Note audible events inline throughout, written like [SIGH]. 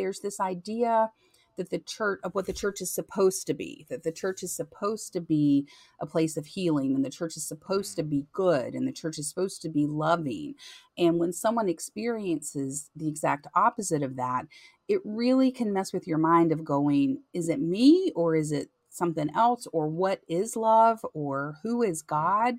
there's this idea that the church of what the church is supposed to be that the church is supposed to be a place of healing and the church is supposed to mm-hmm. be good and the church is supposed to be loving. And when someone experiences the exact opposite of that it really can mess with your mind of going is it me or is it something else or what is love or who is god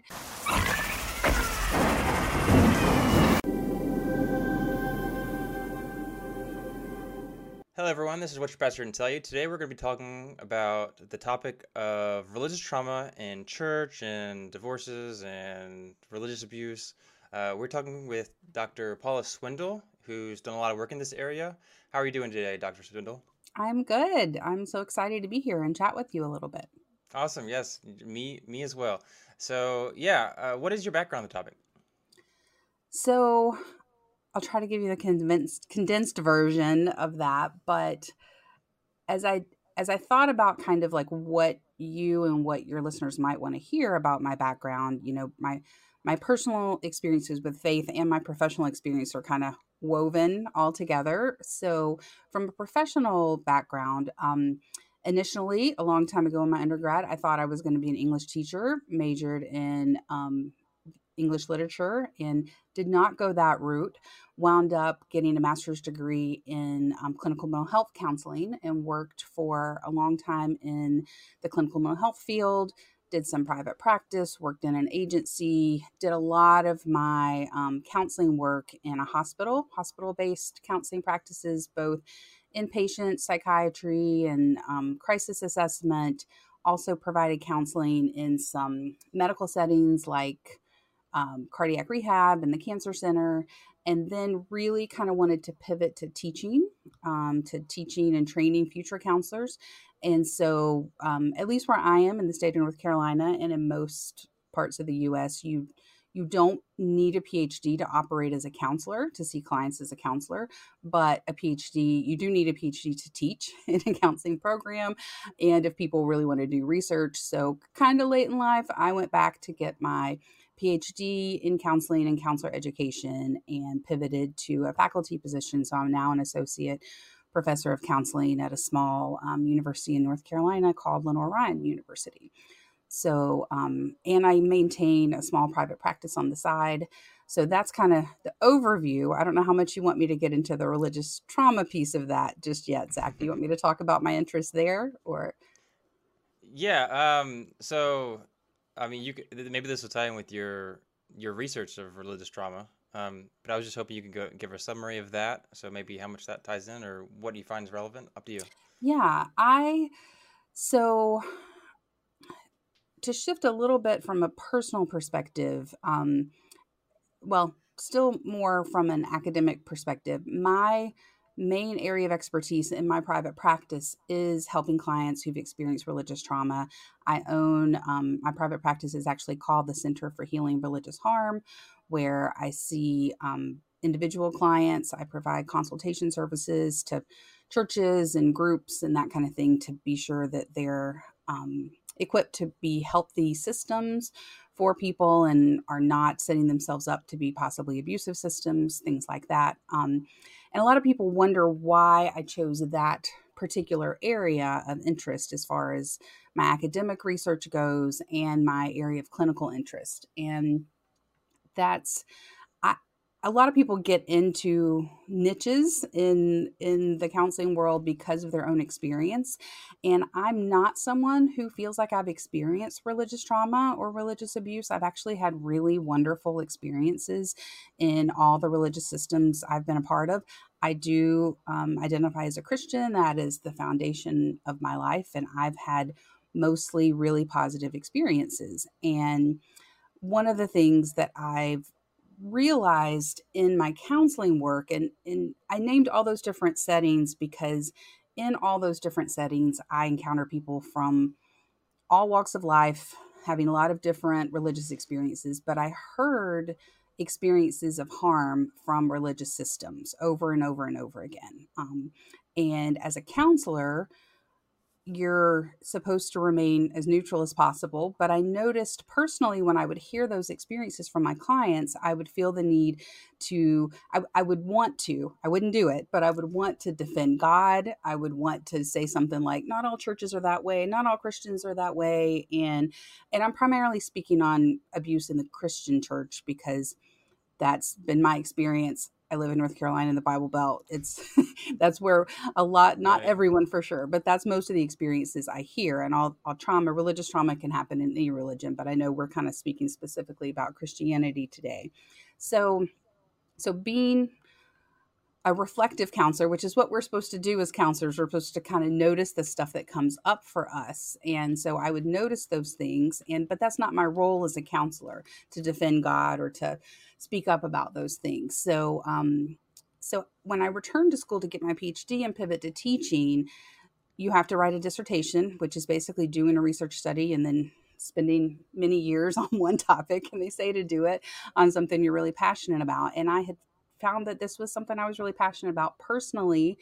Hello, everyone. This is what your pastor can tell you. Today, we're going to be talking about the topic of religious trauma in church and divorces and religious abuse. Uh, we're talking with Dr. Paula Swindle, who's done a lot of work in this area. How are you doing today, Dr. Swindle? I'm good. I'm so excited to be here and chat with you a little bit. Awesome. Yes, me, me as well. So, yeah, uh, what is your background on the topic? So, I'll try to give you the condensed condensed version of that, but as I as I thought about kind of like what you and what your listeners might want to hear about my background, you know, my my personal experiences with faith and my professional experience are kind of woven all together. So, from a professional background, um, initially, a long time ago in my undergrad, I thought I was going to be an English teacher, majored in um, English literature and did not go that route. Wound up getting a master's degree in um, clinical mental health counseling and worked for a long time in the clinical mental health field. Did some private practice, worked in an agency, did a lot of my um, counseling work in a hospital, hospital based counseling practices, both inpatient psychiatry and um, crisis assessment. Also provided counseling in some medical settings like um, cardiac rehab and the cancer center and then really kind of wanted to pivot to teaching um, to teaching and training future counselors. And so um, at least where i am in the state of north carolina and in most parts of the us you you don't need a phd to operate as a counselor to see clients as a counselor but a phd you do need a phd to teach [LAUGHS] in a counseling program. And if people really want to do research so kind of late in life i went back to get my PhD in counseling and counselor education and pivoted to a faculty position. So I'm now an associate professor of counseling at a small um, university in North Carolina called Lenoir-Rhyne University. So, um, and I maintain a small private practice on the side. So that's kind of the overview. I don't know how much you want me to get into the religious trauma piece of that just yet, Zach. Do you want me to talk about my interest there or? Yeah. Um, so I mean, you could, maybe this will tie in with your your research of religious trauma. Um, but I was just hoping you could go, give a summary of that. So maybe how much that ties in, or what you find is relevant. Up to you. Yeah, I so to shift a little bit from a personal perspective. Um, well, still more from an academic perspective. My main area of expertise in my private practice is helping clients who've experienced religious trauma. I own um, my private practice is actually called the Center for Healing Religious Harm, where I see um, individual clients. I provide consultation services to churches and groups and that kind of thing to be sure that they're um, equipped to be healthy systems for people and are not setting themselves up to be possibly abusive systems, things like that. Um, and a lot of people wonder why I chose that particular area of interest as far as my academic research goes and my area of clinical interest. And that's a lot of people get into niches in in the counseling world because of their own experience and i'm not someone who feels like i've experienced religious trauma or religious abuse. I've actually had really wonderful experiences in all the religious systems i've been a part of. I do um, identify as a christian. That is the foundation of my life and i've had mostly really positive experiences. And one of the things that i've realized in my counseling work and, and i named all those different settings because in all those different settings i encounter people from all walks of life having a lot of different religious experiences but i heard experiences of harm from religious systems over and over and over again. Um, and as a counselor you're supposed to remain as neutral as possible. But I noticed personally when I would hear those experiences from my clients, I would feel the need to, I, I, would want to, I wouldn't do it, but I would want to defend God. I would want to say something like, not all churches are that way, not all Christians are that way. And, and I'm primarily speaking on abuse in the Christian church because that's been my experience I live in North Carolina in the Bible Belt. It's [LAUGHS] that's where a lot, not right. everyone for sure, but that's most of the experiences I hear. And all, all trauma, religious trauma can happen in any religion, but I know we're kind of speaking specifically about Christianity today. So, so being a reflective counselor, which is what we're supposed to do as counselors. We're supposed to kind of notice the stuff that comes up for us. And so I would notice those things. And but that's not my role as a counselor to defend God or to speak up about those things. So um so when I returned to school to get my PhD and pivot to teaching, you have to write a dissertation, which is basically doing a research study and then spending many years [LAUGHS] on one topic and they say to do it on something you're really passionate about and i had found that this was something I was really passionate about personally,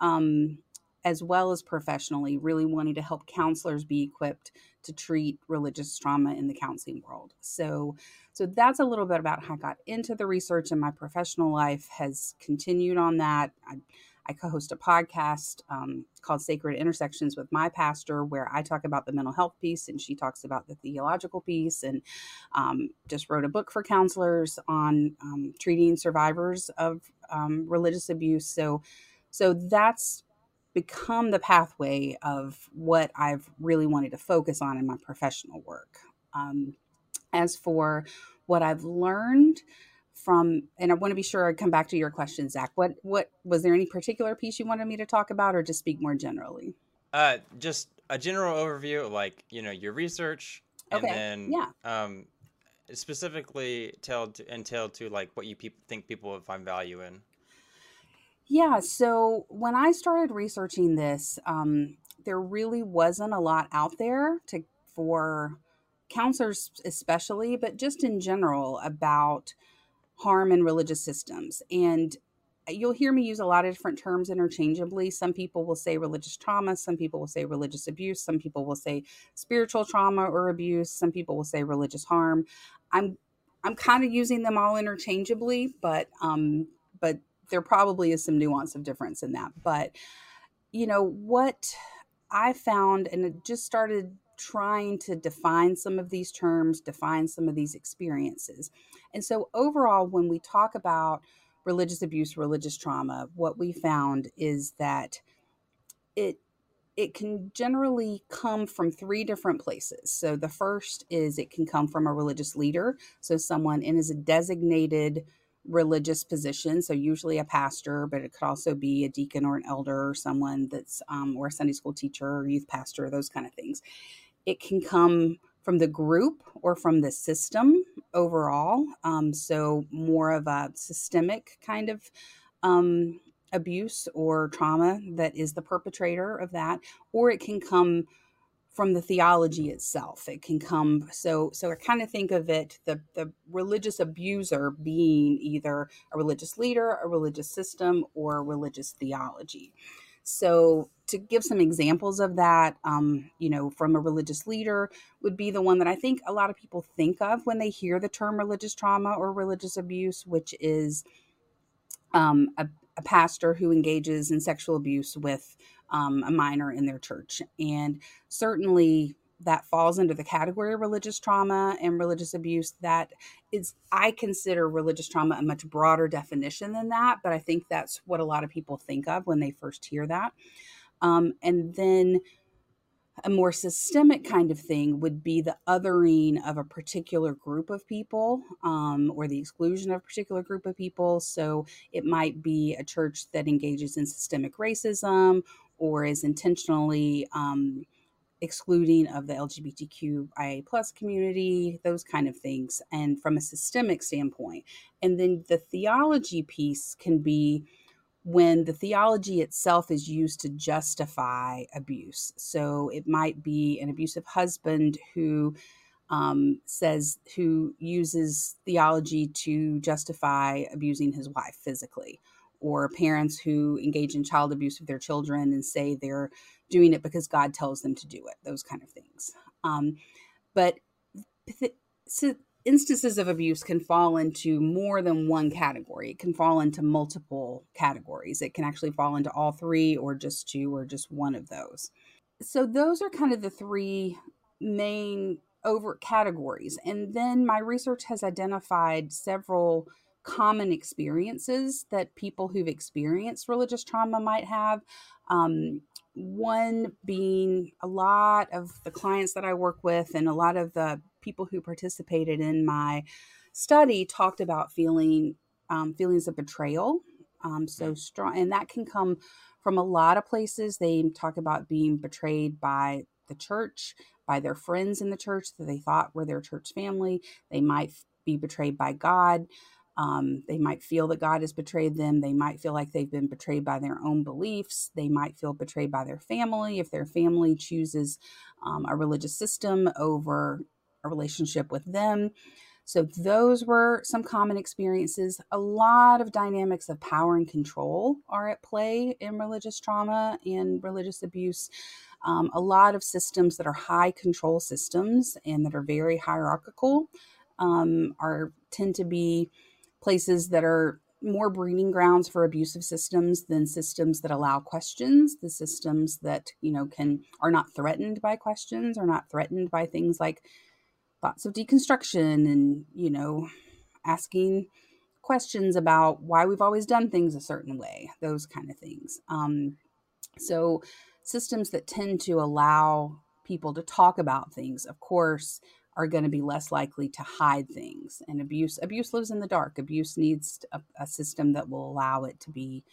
um, as well as professionally, really wanting to help counselors be equipped to treat religious trauma in the counseling world. So, so that's a little bit about how I got into the research, and my professional life has continued on that. I, I co-host a podcast um, called Sacred Intersections with my pastor, where I talk about the mental health piece and she talks about the theological piece, and um, just wrote a book for counselors on um, treating survivors of um, religious abuse. So, so that's become the pathway of what I've really wanted to focus on in my professional work. Um, as for what I've learned, from and i want to be sure i come back to your question zach. What what was there any particular piece you wanted me to talk about or just speak more generally? Uh just a general overview of like you know your research and okay. then yeah. um specifically tell to, to like what you pe- think people would find value in. Yeah so when i started researching this um there really wasn't a lot out there to for counselors especially but just in general about harm in religious systems. And you'll hear me use a lot of different terms interchangeably. Some people will say religious trauma, some people will say religious abuse, some people will say spiritual trauma or abuse, some people will say religious harm. I'm I'm kind of using them all interchangeably, but um but there probably is some nuance of difference in that. But you know what I found and it just started trying to define some of these terms, define some of these experiences. And so, overall, when we talk about religious abuse, religious trauma, what we found is that it it can generally come from three different places. So the first is it can come from a religious leader, so someone in is a designated religious position, so usually a pastor, but it could also be a deacon or an elder or someone that's um, or a Sunday school teacher or youth pastor, those kind of things. It can come from the group or from the system overall. Um, so, more of a systemic kind of um, abuse or trauma that is the perpetrator of that, or it can come from the theology itself. It can come so so I kind of think of it the the religious abuser being either a religious leader, a religious system, or religious theology. So, to give some examples of that, um, you know, from a religious leader would be the one that I think a lot of people think of when they hear the term religious trauma or religious abuse, which is um, a, a, pastor who engages in sexual abuse with um, a minor in their church. And certainly, that falls under the category of religious trauma and religious abuse that is i consider religious trauma a much broader definition than that but i think that's what a lot of people think of when they first hear that um, and then a more systemic kind of thing would be the othering of a particular group of people um, or the exclusion of a particular group of people. So it might be a church that engages in systemic racism or is intentionally um, excluding of the LGBTQIA plus community, those kind of things, and from a systemic standpoint. And then the theology piece can be when the theology itself is used to justify abuse. So it might be an abusive husband who um, says, who uses theology to justify abusing his wife physically or parents who engage in child abuse of their children and say they're doing it because God tells them to do it, those kind of things. Um, but th- so instances of abuse can fall into more than one category. It can fall into multiple categories. It can actually fall into all three, or just two, or just one of those. So, those are kind of the three main over categories. And then my research has identified several common experiences that people who've experienced religious trauma might have. Um, one being a lot of the clients that I work with and a lot of the people who participated in my study talked about feeling um, feelings of betrayal um, so mm. strong and that can come from a lot of places they talk about being betrayed by the church by their friends in the church that they thought were their church family they might be betrayed by god um, they might feel that God has betrayed them. They might feel like they've been betrayed by their own beliefs. They might feel betrayed by their family if their family chooses um, a religious system over a relationship with them. So, those were some common experiences. A lot of dynamics of power and control are at play in religious trauma and religious abuse. Um, a lot of systems that are high control systems and that are very hierarchical um, are tend to be places that are more breeding grounds for abusive systems than systems that allow questions the systems that you know can are not threatened by questions are not threatened by things like thoughts of deconstruction and you know asking questions about why we've always done things a certain way those kind of things. Um, so systems that tend to allow people to talk about things of course are going to be less likely to hide things and abuse abuse lives in the dark. Abuse needs a, a system that will allow it to be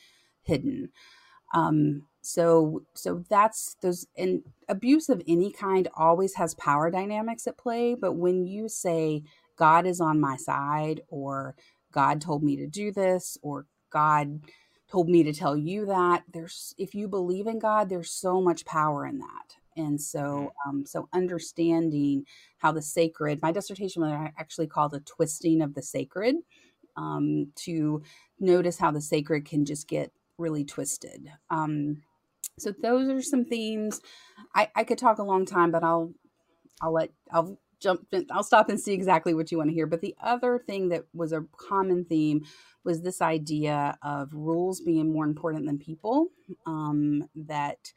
hidden. Um, so so that's those and abuse of any kind always has power dynamics at play but when you say god is on my side or god told me to do this or god told me to tell you that there's if you believe in god there's so much power in that and so mm. um, so understanding how the sacred my dissertation was actually called a twisting of the sacred um, to notice how the sacred can just get really twisted. Um, so those are some themes. I, I could talk a long time but i'll i'll let i'll jump in, i'll stop and see exactly what you want to hear. But the other thing that was a common theme was this idea of rules being more important than people um, that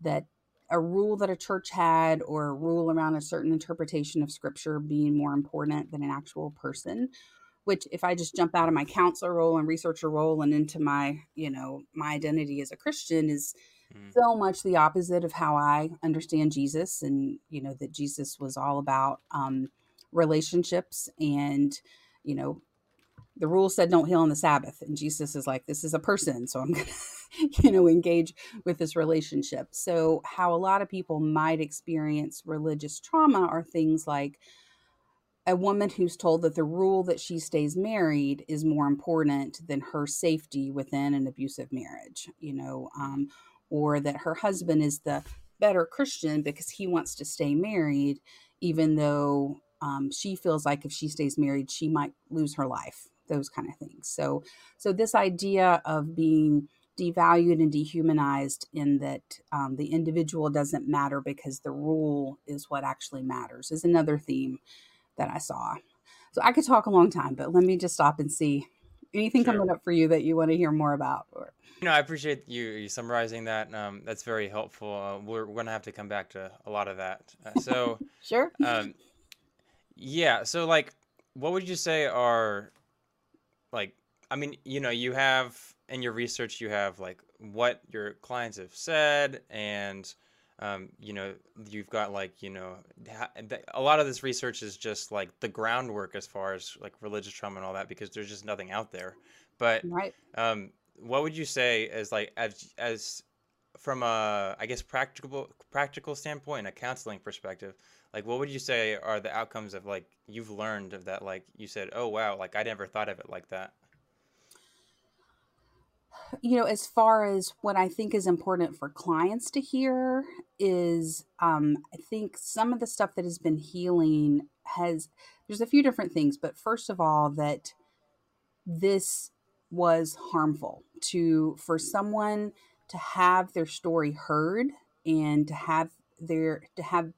that a rule that a church had or a rule around a certain interpretation of scripture being more important than an actual person which if i just jump out of my counselor role and researcher role and into my you know my identity as a christian is mm. so much the opposite of how i understand jesus and you know that jesus was all about um, relationships and you know the rule said don't heal on the Sabbath. And Jesus is like, this is a person. So I'm going to, [LAUGHS] you know, engage with this relationship. So, how a lot of people might experience religious trauma are things like a woman who's told that the rule that she stays married is more important than her safety within an abusive marriage, you know, um, or that her husband is the better Christian because he wants to stay married, even though um, she feels like if she stays married, she might lose her life those kind of things. So, so this idea of being devalued and dehumanized in that um, the individual doesn't matter because the rule is what actually matters is another theme that I saw. So I could talk a long time, but let me just stop and see anything sure. coming up for you that you want to hear more about. Or you know, I appreciate you, you summarizing that. Um, that's very helpful. Uh, we're, we're, gonna have to come back to a lot of that. Uh, so [LAUGHS] sure. Um, yeah. So like, what would you say are like I mean, you know, you have in your research you have like what your clients have said and um, you know you've got like you know a lot of this research is just like the groundwork as far as like religious trauma and all that because there's just nothing out there but right. um, what would you say as like as as from a i guess practical practical standpoint a counseling perspective like what would you say are the outcomes of like you've learned of that like you said oh wow like i never thought of it like that you know as far as what i think is important for clients to hear is um, i think some of the stuff that has been healing has there's a few different things but first of all that this was harmful to for someone to have their story heard and to have their to have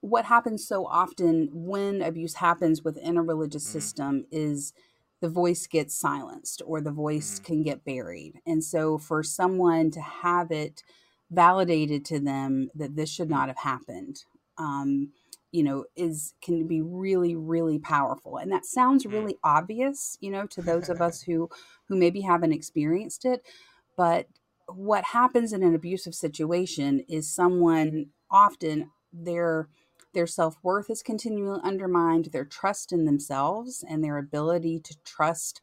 what happens so often when abuse happens within a religious Mm. system is the voice gets silenced or the voice Mm. can get buried. And so for someone to have it validated to them that this should Mm. not have happened, um, you know, is can be really, really powerful. And that sounds Mm. really obvious, you know, to those of us [LAUGHS] who who maybe haven't experienced it. But what happens in an abusive situation is someone often their their self-worth is continually undermined their trust in themselves and their ability to trust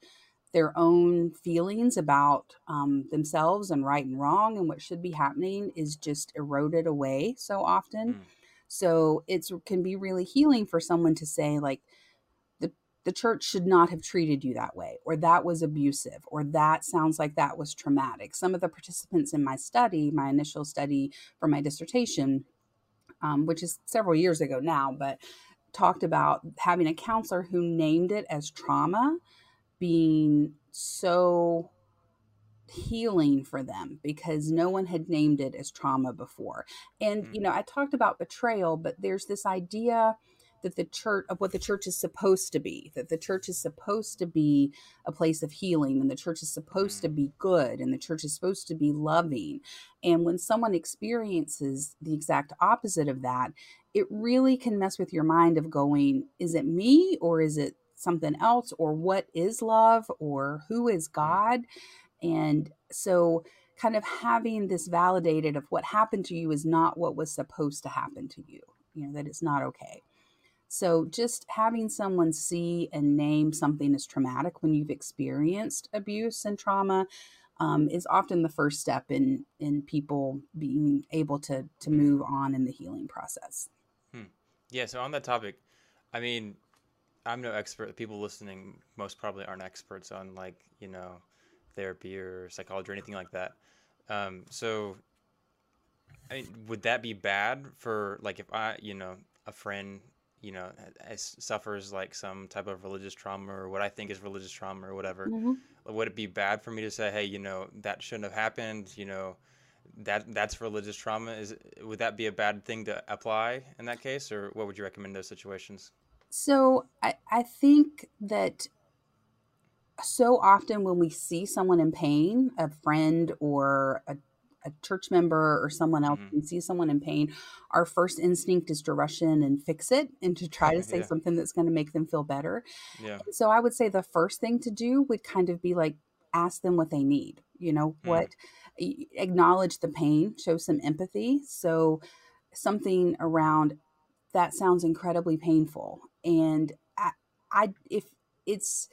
their own feelings about um, themselves and right and wrong and what should be happening is just eroded away so often Mm. so it's can be really healing for someone to say like the the church should not have treated you that way or that was abusive or that sounds like that was traumatic some of the participants in my study my initial study for my dissertation um, which is several years ago now but talked about having a counselor who named it as trauma being so healing for them because no one had named it as trauma before. And, Mm. you know, I talked about betrayal, but there's this idea that the church of what the church is supposed to be, that the church is supposed to be a place of healing and the church is supposed to Mm. be good and the church is supposed to be loving. And when someone experiences the exact opposite of that, it really can mess with your mind of going, is it me or is it something else or what is love or who is Mm. God? And so kind of having this validated of what happened to you is not what was supposed to happen to you, you know, that it's not okay. So just having someone see and name something as traumatic when you've experienced abuse and trauma um, is often the first step in in people being able to to move on in the healing process. Hmm. Yeah, so on that topic, I mean, I'm no expert. The people listening most probably aren't experts on like, you know, therapy or psychology or anything like that. Um, so I mean, would that be bad for like if I, you know, a friend, you know, suffers like some type of religious trauma or what I think is religious trauma or whatever? Mm-hmm. Would it be bad for me to say, hey, you know, that shouldn't have happened, you know, that that's religious trauma? Is would that be a bad thing to apply in that case, or what would you recommend in those situations? So I, I think that so often when we see someone in pain, a friend or a, a church member or someone else, Mhm. we see someone in pain, our first instinct is to rush in and fix it and to try to [LAUGHS] say Yeah. something that's going to make them feel better. Yeah. So I would say the first thing to do would kind of be like ask them what they need. You know, Mm. what acknowledge the pain, show some empathy. So something around that sounds incredibly painful. And I, I if it's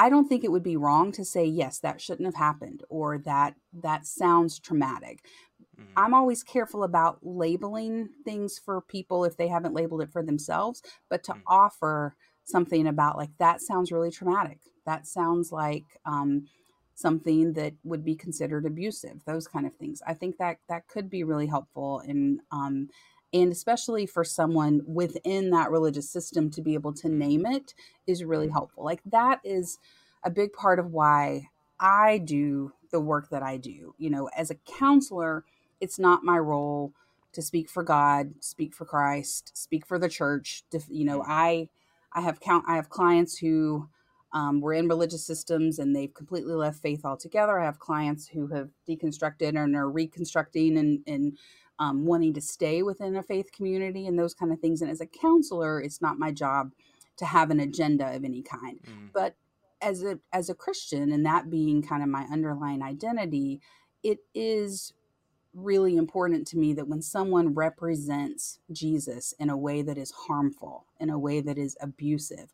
I don't think it would be wrong to say yes, that shouldn't have happened or that that sounds traumatic. Mhm. I'm always careful about labeling things for people if they haven't labeled it for themselves, but to Mm. offer something about like that sounds really traumatic. That sounds like um, something that would be considered abusive. Those kind of things. I think that that could be really helpful in um, and especially for someone within that religious system to be able to name it is really Mm. helpful. Like that is a big part of why I do the work that I do. You know, as a counselor, it's not my role to speak for God, speak for Christ, speak for the church. You know. I I have count I have clients who um, were in religious systems and they've completely left faith altogether. I have clients who have deconstructed and are reconstructing and and um, wanting to stay within a faith community and those kind of things. And as a counselor, it's not my job to have an agenda of any kind Mhm. but as a as a christian and that being kind of my underlying identity it is really important to me that when someone represents jesus in a way that is harmful in a way that is abusive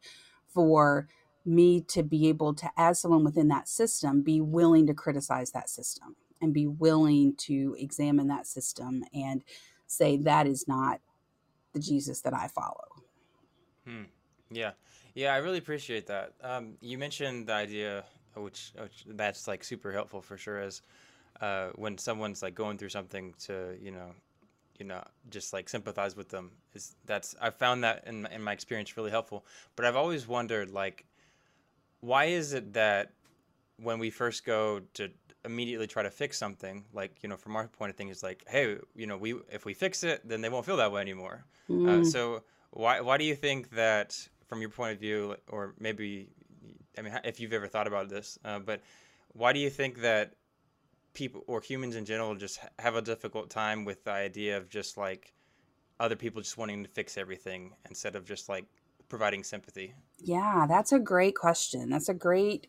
for me to be able to as someone within that system be willing to criticize that system and be willing to examine that system and say that is not the jesus that i follow Hmm. Yeah, yeah, I really appreciate that. Um, you mentioned the idea, which, which that's like super helpful for sure, is uh, when someone's like going through something to, you know, you know, just like sympathize with them. Is that's I found that in in my experience really helpful. But I've always wondered like, why is it that when we first go to immediately try to fix something, like you know, from our point of thing, is like, hey, you know, we if we fix it, then they won't feel that way anymore. Mm. Uh, so why why do you think that, from your point of view, or maybe, I mean, if you've ever thought about this, uh, but why do you think that people or humans in general just have a difficult time with the idea of just like other people just wanting to fix everything instead of just like providing sympathy? Yeah, that's a great question. That's a great.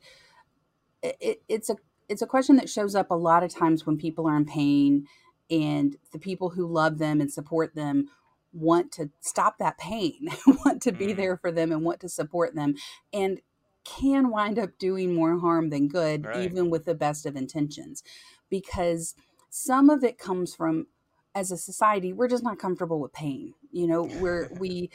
It, it's a it's a question that shows up a lot of times when people are in pain, and the people who love them and support them want to stop that pain, [LAUGHS] want to be mm. there for them, and want to support them, and can wind up doing more harm than good, right. even with the best of intentions, because some of it comes from as a society we're just not comfortable with pain you know we're [LAUGHS] we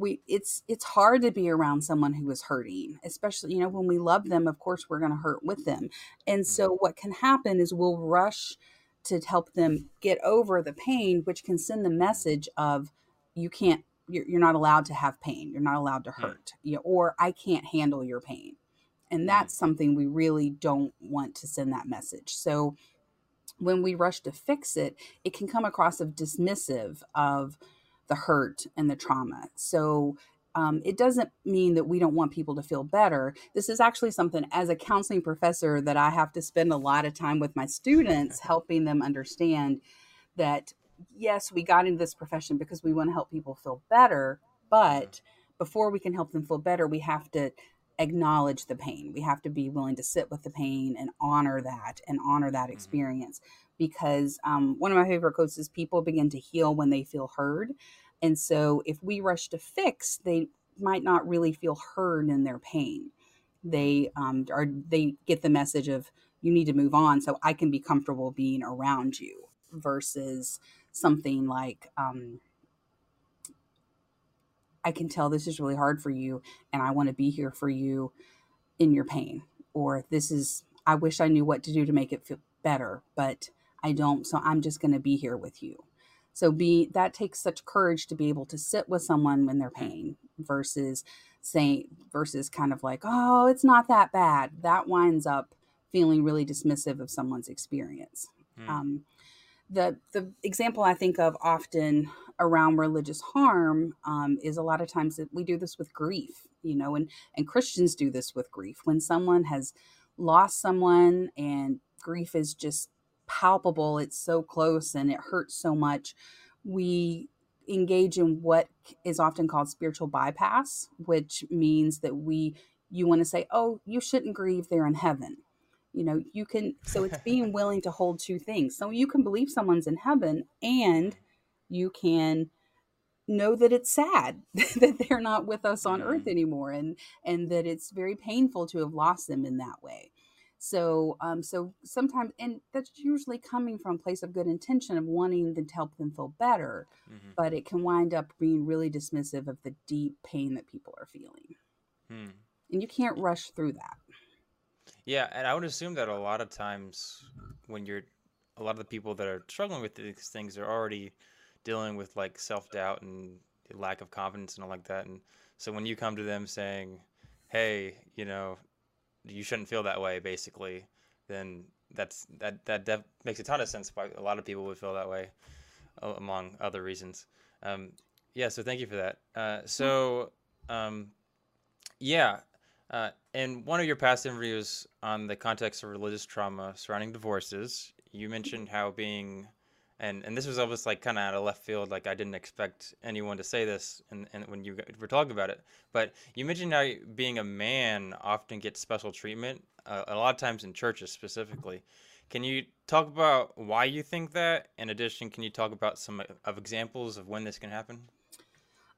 we it's it's hard to be around someone who is hurting especially you know when we love them of course we're going to hurt with them. And so mm-hmm. what can happen is we'll rush to help them get over the pain which can send the message of you can't you're, you're not allowed to have pain. You're not allowed to hurt. You know, or i can't handle your pain and that's something we really don't want to send that message. So when we rush to fix it it can come across as dismissive of the hurt and the trauma. So um, it doesn't mean that we don't want people to feel better. This is actually something, as a counseling professor, that I have to spend a lot of time with my students, helping them understand that yes, we got into this profession because we want to help people feel better, but before we can help them feel better, we have to acknowledge the pain. We have to be willing to sit with the pain and honor that and honor that mm-hmm. experience. Because um, one of my favorite quotes is people begin to heal when they feel heard. And so if we rush to fix, they might not really feel heard in their pain. They um, are they get the message of you need to move on so I can be comfortable being around you versus something like um, I can tell this is really hard for you and I want to be here for you in your pain or this is I wish I knew what to do to make it feel better but I don't so I'm just going to be here with you so be that takes such courage to be able to sit with someone when they're pain versus saying versus kind of like, oh, it's not that bad. That winds up feeling really dismissive of someone's experience. Mm. Um, the the example I think of often around religious harm um, is a lot of times that we do this with grief, you know, and and Christians do this with grief when someone has lost someone and grief is just palpable, it's so close and it hurts so much. We engage in what is often called spiritual bypass, which means that we you want to say, "Oh, you shouldn't grieve, they're in heaven." You know, you can so it's [LAUGHS] being willing to hold two things. So you can believe someone's in heaven and you can know that it's sad [LAUGHS] that they're not with us on earth mm. anymore and and that it's very painful to have lost them in that way so, um, so sometimes, and that's usually coming from a place of good intention of wanting to help them feel better, mm-hmm. but it can wind up being really dismissive of the deep pain that people are feeling. Hmm. And you can't rush through that. Yeah, and I would assume that a lot of times when you're, a lot of the people that are struggling with these things are already dealing with like self doubt and lack of confidence and all like that. And so when you come to them saying, "Hey, you know, you shouldn't feel that way basically then that's that that def- makes a ton of sense why a lot of people would feel that way among other reasons um, yeah so thank you for that uh, so um, yeah uh, in one of your past interviews on the context of religious trauma surrounding divorces you mentioned how being and and this was almost like kind of out of left field like i didn't expect anyone to say this and, and when you were talking about it but you mentioned how being a man often gets special treatment uh, a lot of times in churches specifically. Can you talk about why you think that? In addition can you talk about some of examples of when this can happen?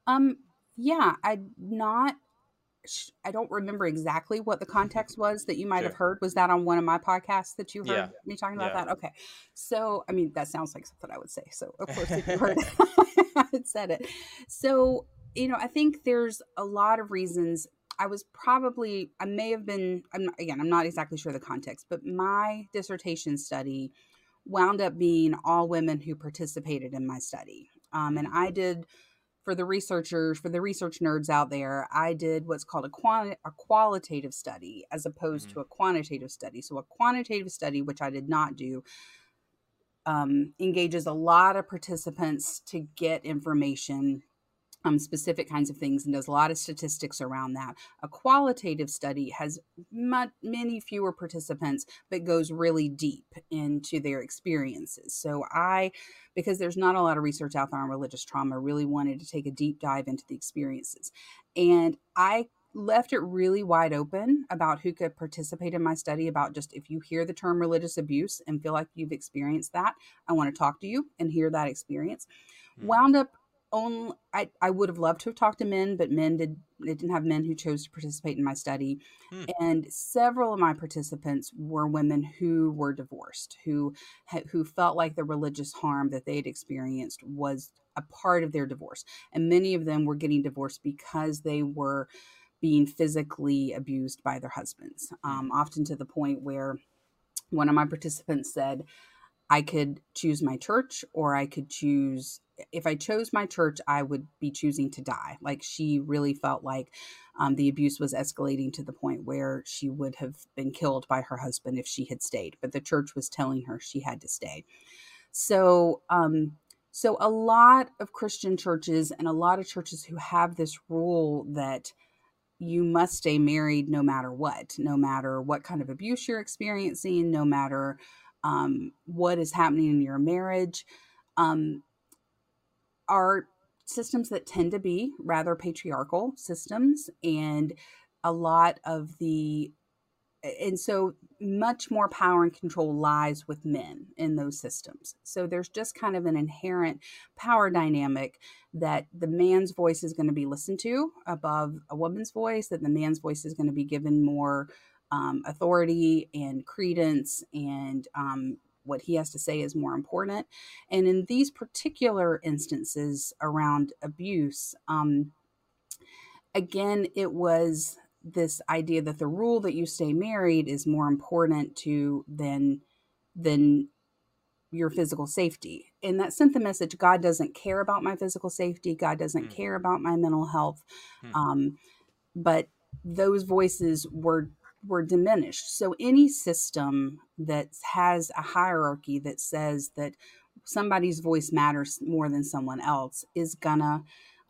Um yeah i'm not I don't remember exactly what the context was that you might sure. have heard. Was that on one of my podcasts that you heard yeah. me talking about yeah. that? Okay. So, I mean, that sounds like something I would say. So, of course, if you heard [LAUGHS] it, I [LAUGHS] said it. So, you know, I think there's a lot of reasons. I was probably, I may have been, I'm, again, I'm not exactly sure the context, but my dissertation study wound up being all women who participated in my study. Um, and I did for the researchers, for the research nerds out there, I did what's called a, quant- a qualitative study as opposed mm-hmm. to a quantitative study. So, a quantitative study, which I did not do, um, engages a lot of participants to get information um, specific kinds of things and does a lot of statistics around that. A qualitative study has many fewer participants, but goes really deep into their experiences. So I, because there's not a lot of research out there on religious trauma, really wanted to take a deep dive into the experiences. And I left it really wide open about who could participate in my study about just if you hear the term religious abuse and feel like you've experienced that i want to talk to you and hear that experience mm-hmm. wound up only I, I would have loved to have talked to men, but men did they didn't have men who chose to participate in my study. Hmm. And several of my participants were women who were divorced, who who felt like the religious harm that they had experienced was a part of their divorce. And many of them were getting divorced because they were being physically abused by their husbands, hmm. um, often to the point where one of my participants said, I could choose my church or I could choose if I chose my church, I would be choosing to die. Like she really felt like um, the abuse was escalating to the point where she would have been killed by her husband if she had stayed. But the church was telling her she had to stay. So, um, so a lot of Christian churches and a lot of churches who have this rule that you must stay married no matter what, no matter what kind of abuse you're experiencing, no matter um, what is happening in your marriage. Um, are systems that tend to be rather patriarchal systems and a lot of the and so much more power and control lies with men in those systems. So there's just kind of an inherent power dynamic that the man's voice is going to be listened to above a woman's voice, that the man's voice is going to be given more um, authority and credence and um, what he has to say is more important. And in these particular instances around abuse, um, again, it was this idea that the rule that you stay married is more important to than than your physical safety. And that sent the message God doesn't care about my physical safety, God doesn't mm. care about my mental health. Mm. Um, but those voices were were diminished. So any system that has a hierarchy that says that somebody's voice matters more than someone else is gonna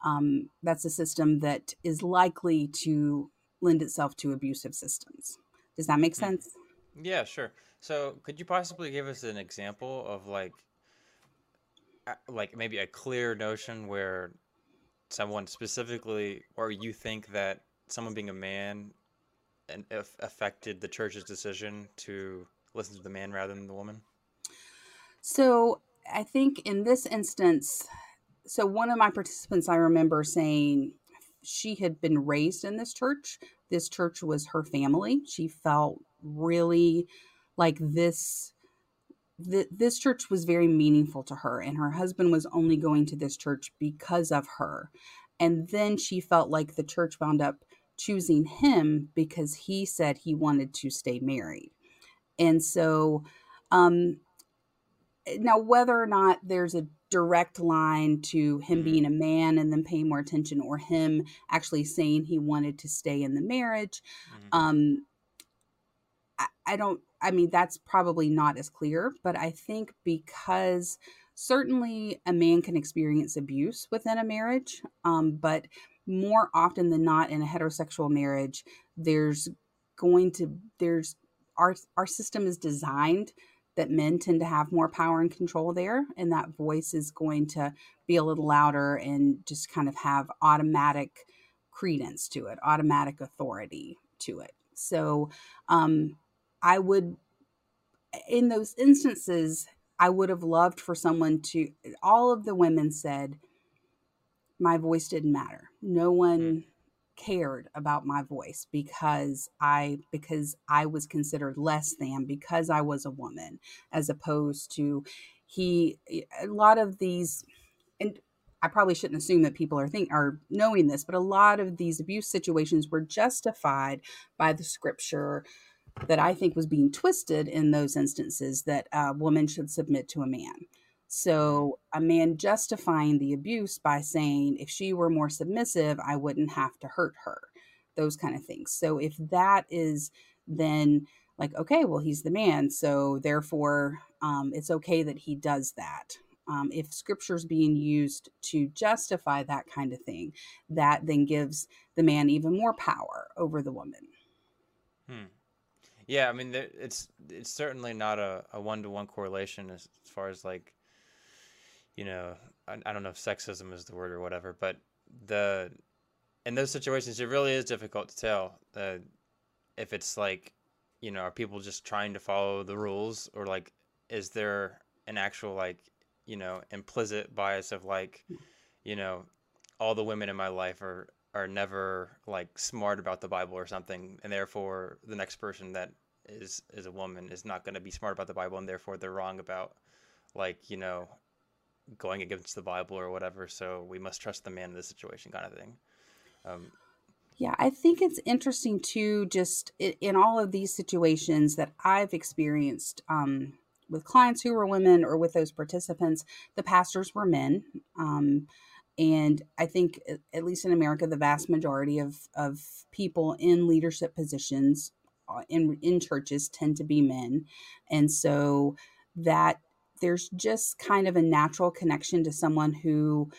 um, that's a system that is likely to lend itself to abusive systems. Does that make hmm. sense? Yeah, sure. So could you possibly give us an example of like like maybe a clear notion where someone specifically or you think that someone being a man and affected the church's decision to listen to the man rather than the woman? So I think in this instance, so one of my participants, I remember saying she had been raised in this church. This church was her family. She felt really like this th- this church was very meaningful to her and her husband was only going to this church because of her and then she felt like the church wound up choosing him because he said he wanted to stay married. And so, um, now whether or not there's a direct line to him mm-hmm. being a man and then paying more attention or him actually saying he wanted to stay in the marriage mm-hmm. um I, I, don't i mean that's probably not as clear but i think because certainly a man can experience abuse within a marriage um but more often than not in a heterosexual marriage there's going to there's our our system is designed that men tend to have more power and control there and that voice is going to be a little louder and just kind of have automatic credence to it automatic authority to it. So um i would in those instances i would have loved for someone to all of the women said my voice didn't matter. No one mm. cared about my voice because I because I was considered less than because I was a woman as opposed to he a lot of these and I probably shouldn't assume that people are think are knowing this, but a lot of these abuse situations were justified by the scripture that I think was being twisted in those instances that a woman should submit to a man. So a man justifying the abuse by saying, if she were more submissive, I wouldn't have to hurt her, those kind of things. So if that is then like, okay, well, he's the man. So therefore, um, it's okay that he does that. Um, if scripture's being used to justify that kind of thing, that then gives the man even more power over the woman. Hmm. Yeah, I mean, it's it's certainly not a one to one correlation as, as, far as like, you know, I, I don't know if sexism is the word or whatever, but the in those situations, it really is difficult to tell uh, if it's like, you know, are people just trying to follow the rules or like, is there an actual like, you know, implicit bias of like, you know, all the women in my life are are never like smart about the Bible or something, and therefore the next person that is is a woman is not going to be smart about the Bible, and therefore they're wrong about like you know going against the Bible or whatever. So we must trust the man in this situation, kind of thing. Um, yeah, I think it's interesting too, just in all of these situations that I've experienced um, with clients who were women or with those participants, the pastors were men. Um, and I think, at least in America, the vast majority of, of people in leadership positions uh, in, in churches tend to be men. And so that there's just kind of a natural connection to someone who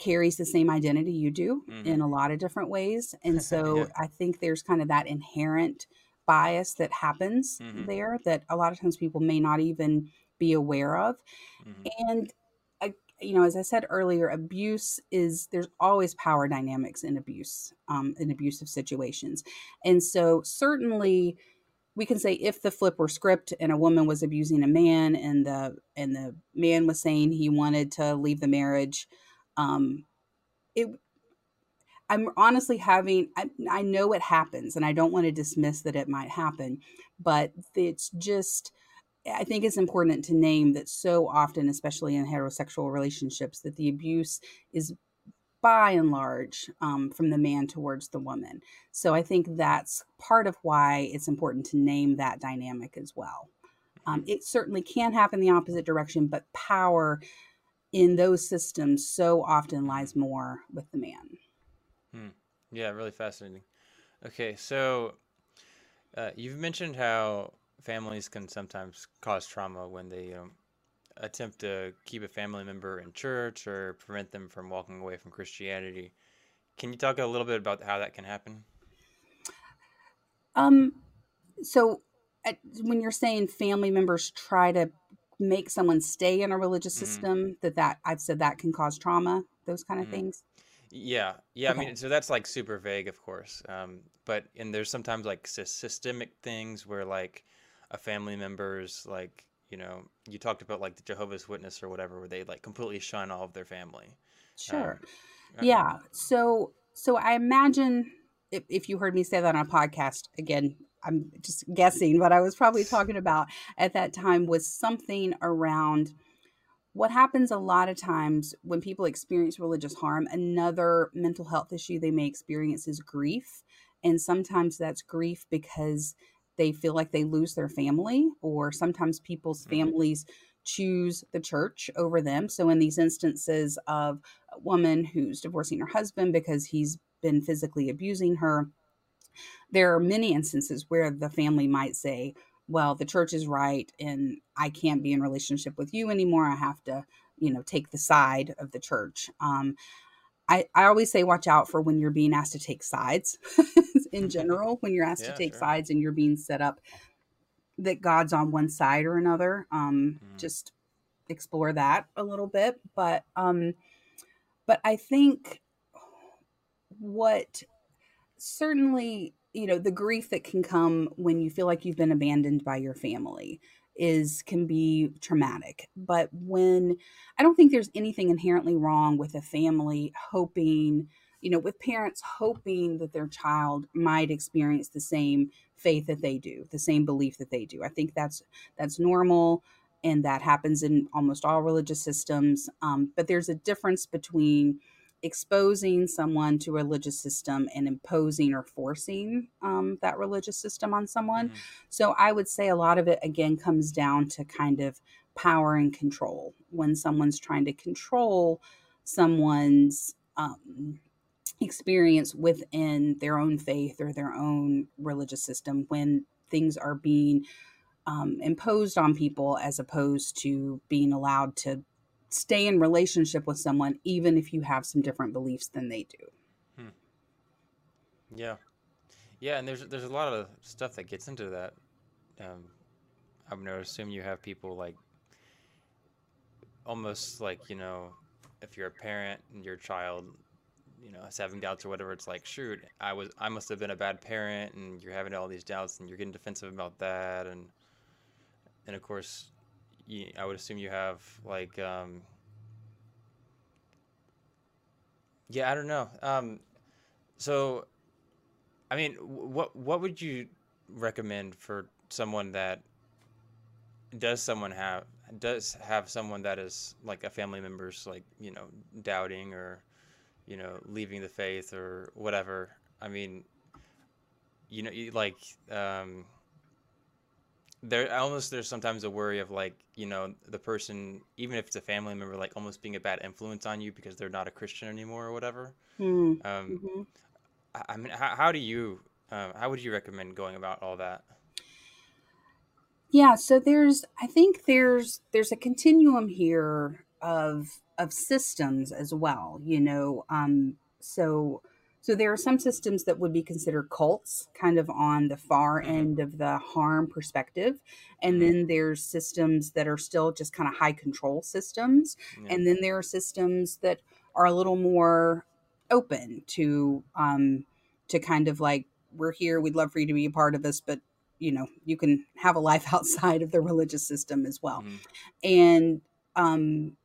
carries the same identity you do mm-hmm. in a lot of different ways. [LAUGHS] And so yeah. I think there's kind of that inherent bias that happens mm-hmm. there that a lot of times people may not even be aware of. Mm-hmm. And you know, as I said earlier, abuse is there's always power dynamics in abuse, um, in abusive situations, and so certainly we can say if the flip were script and a woman was abusing a man and the and the man was saying he wanted to leave the marriage, um, it. I'm honestly having, I, I know it happens and I don't want to dismiss that it might happen, but it's just, I think it's important to name that so often, especially in heterosexual relationships, that the abuse is by and large um, from the man towards the woman. So I think that's part of why it's important to name that dynamic as well. Um, it certainly can happen the opposite direction, but power in those systems so often lies more with the man. Hmm. Yeah, really fascinating. Okay, so uh, you've mentioned how families can sometimes cause trauma when they um, attempt to keep a family member in church or prevent them from walking away from Christianity. Can you talk a little bit about how that can happen? Um, so at, when you're saying family members try to make someone stay in a religious mm-hmm. system, mm-hmm. that that I've said that can cause trauma, those kind of mm-hmm. things. Yeah, yeah. Okay. I mean, so that's like super vague, of course. Um, but and there's sometimes like systemic things where like a family member's like you know you talked about like the jehovah's witness or whatever where they like completely shun all of their family. Sure. Um, yeah. So so i imagine if, if you heard me say that on a podcast again i'm just guessing but i was probably talking about at that time was something around what happens a lot of times when people experience religious harm another mental health issue they may experience is grief. And sometimes that's grief because they feel like they lose their family, or sometimes people's mm-hmm. families choose the church over them. So, in these instances of a woman who's divorcing her husband because he's been physically abusing her, there are many instances where the family might say, well, the church is right and I can't be in relationship with you anymore. I have to, you know, take the side of the church. Um, I, I always say watch out for when you're being asked to take sides [LAUGHS] in general, when you're asked yeah, to take sure. sides and you're being set up that God's on one side or another. Um, mm. Just explore that a little bit. But um, but I think what certainly you know the grief that can come when you feel like you've been abandoned by your family is can be traumatic. But when I don't think there's anything inherently wrong with a family hoping, you know, with parents hoping that their child might experience the same faith that they do, the same belief that they do. I think that's that's normal and that happens in almost all religious systems. Um, but there's a difference between exposing someone to a religious system and imposing or forcing um, that religious system on someone. Mm-hmm. So I would say a lot of it again comes down to kind of power and control when someone's trying to control someone's um, experience within their own faith or their own religious system when things are being um, imposed on people as opposed to being allowed to stay in relationship with someone even if you have some different beliefs than they do. Hmm. Yeah, yeah, and there's there's a lot of stuff that gets into that. Um, I'm gonna assume you have people like almost like you know, if you're a parent and your child, you know, is having doubts or whatever, it's like, shoot, I was I must have been a bad parent, and you're having all these doubts, and you're getting defensive about that, and and of course, I would assume you have like, um, yeah, I don't know. Um, so, I mean, what what would you recommend for someone that does someone have does have someone that is like a family member's like you know doubting or you know leaving the faith or whatever i mean you know like um there almost there's sometimes a worry of like you know the person even if it's a family member like almost being a bad influence on you because they're not a christian anymore or whatever mm. um, mm-hmm. I, I, mean how, how do you uh, how would you recommend going about all that yeah so there's i think there's there's a continuum here of of systems as well you know um so so there are some systems that would be considered cults, kind of on the far mm-hmm. end of the harm perspective. And mm-hmm. then there's systems that are still just kind of high control systems. Yeah. And then there are systems that are a little more open to um to kind of like we're here, we'd love for you to be a part of this, but you know, you can have a life [LAUGHS] outside of the religious system as well. Mm-hmm. And um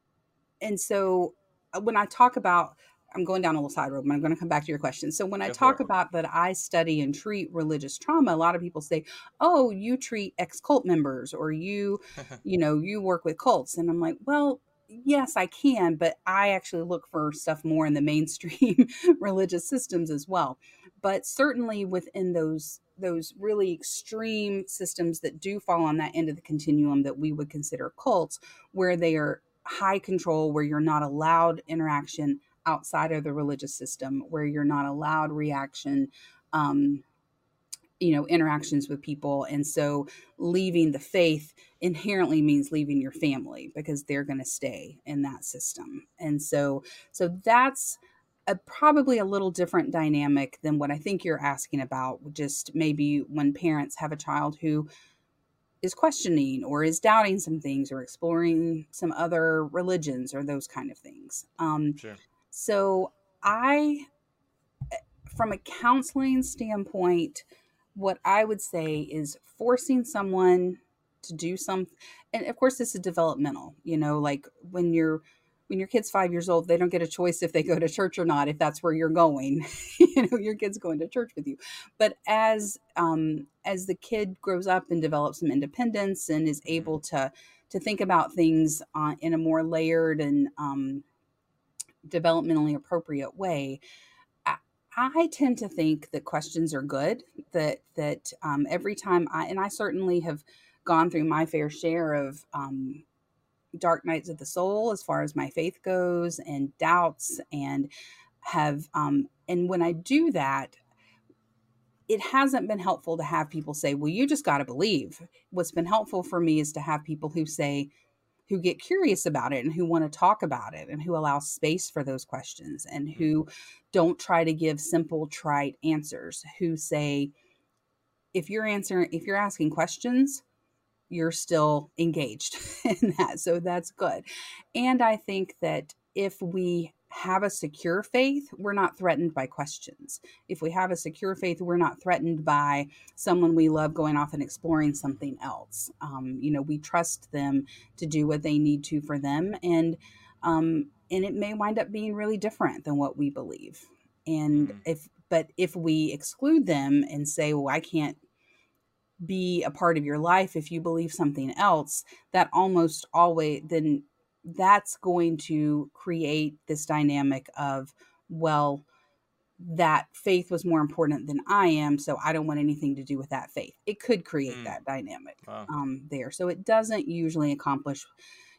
and so uh, when I talk about I'm going down a little side road, but I'm going to come back to your question. So when I talk about that I study and treat religious trauma, a lot of people say, "Oh, you treat ex-cult members or you, [LAUGHS] you know, you work with cults." And I'm like, "Well, yes, I can, but I actually look for stuff more in the mainstream [LAUGHS] religious systems as well. But certainly within those those really extreme systems that do fall on that end of the continuum that we would consider cults, where they are high control, where you're not allowed interaction outside of the religious system where you're not allowed reaction um, you know interactions with people. And so leaving the faith inherently means leaving your family because they're going to stay in that system. And so so that's a, probably a little different dynamic than what i think you're asking about just maybe when parents have a child who is questioning or is doubting some things or exploring some other religions or those kind of things. Um, sure. So I, from a counseling standpoint, what I would say is forcing someone to do some, and of course this is developmental. You know, like when you're when your kid's five years old, they don't get a choice if they go to church or not, if that's where you're going. [LAUGHS] you know, your kid's going to church with you. But as um, as the kid grows up and develops some independence and is able to to think about things uh, in a more layered and um, developmentally appropriate way I, tend to think that questions are good that that um, every time i and i certainly have gone through my fair share of um, dark nights of the soul as far as my faith goes and doubts and have um, and when i do that it hasn't been helpful to have people say well you just got to believe. What's been helpful for me is to have people who say who get curious about it and who want to talk about it and who allow space for those questions and mm-hmm. who don't try to give simple trite answers who say if you're answering if you're asking questions you're still engaged [LAUGHS] in that so that's good and i think that if we have a secure faith, we're not threatened by questions. If we have a secure faith, we're not threatened by someone we love going off and exploring something else. Um, you know, we trust them to do what they need to for them, and um, and it may wind up being really different than what we believe. And mm-hmm. if but if we exclude them and say, "Well, I can't be a part of your life if you believe something else," that almost always then that's going to create this dynamic of, well, that faith was more important than I am, so I don't want anything to do with that faith. It could create Mm. that dynamic Wow. um, there. So it doesn't usually accomplish,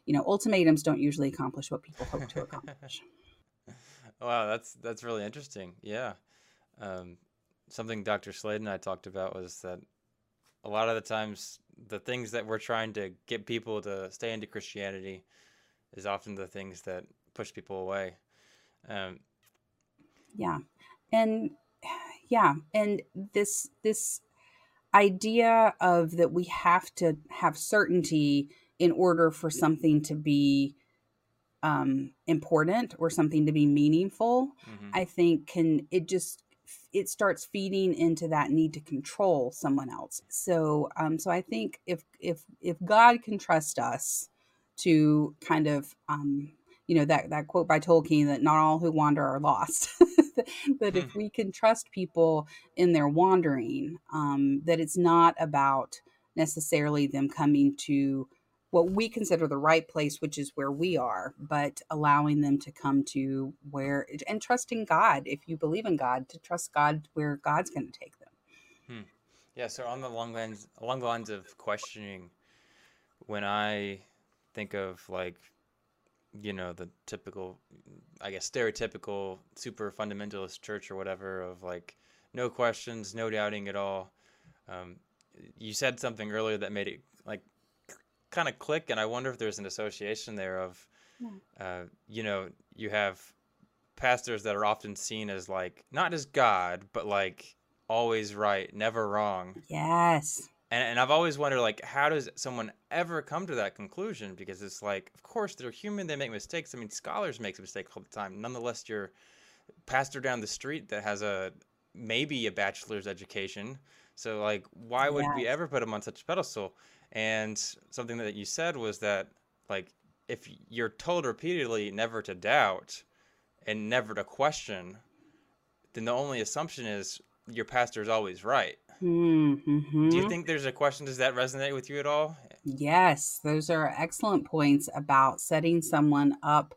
you know, ultimatums don't usually accomplish what people hope to accomplish. [LAUGHS] Wow, that's that's really interesting. Yeah. Um, something Dr. Slade and I talked about was that a lot of the times the things that we're trying to get people to stay into Christianity is often the things that push people away. Um, Yeah. And [SIGHS] yeah, and this this idea of that we have to have certainty in order for something to be um important or something to be meaningful mhm. i think can it just it starts feeding into that need to control someone else so um so i think if if if god can trust us to kind of um you know that that quote by tolkien that not all who wander are lost [LAUGHS] that if we can trust people in their wandering um that it's not about necessarily them coming to what we consider the right place, which is where we are, but allowing them to come to where and trusting God. If you believe in God, to trust God where God's going to take them. Yeah, so on the long lines, along the lines of questioning, when I think of like, you know, the typical, I guess stereotypical super fundamentalist church or whatever of like no questions, no doubting at all. Um, you said something earlier that made it like kind of click, and I wonder if there's an association there of, Yeah. uh, you know, you have pastors that are often seen as like not as God, but like always right, never wrong. Yes. And, and I've always wondered, like, how does someone ever come to that conclusion? Because it's like, of course, they're human; they make mistakes. I mean, scholars make mistakes all the time. Nonetheless, you're pastor down the street that has a maybe a bachelor's education. So, like, why would we ever put him on such a pedestal? And something that you said was that, like, if you're told repeatedly never to doubt and never to question, then the only assumption is your pastor is always right. Mm-hmm. Do you think there's a question? Does that resonate with you at all? Yes, those are excellent points about setting someone up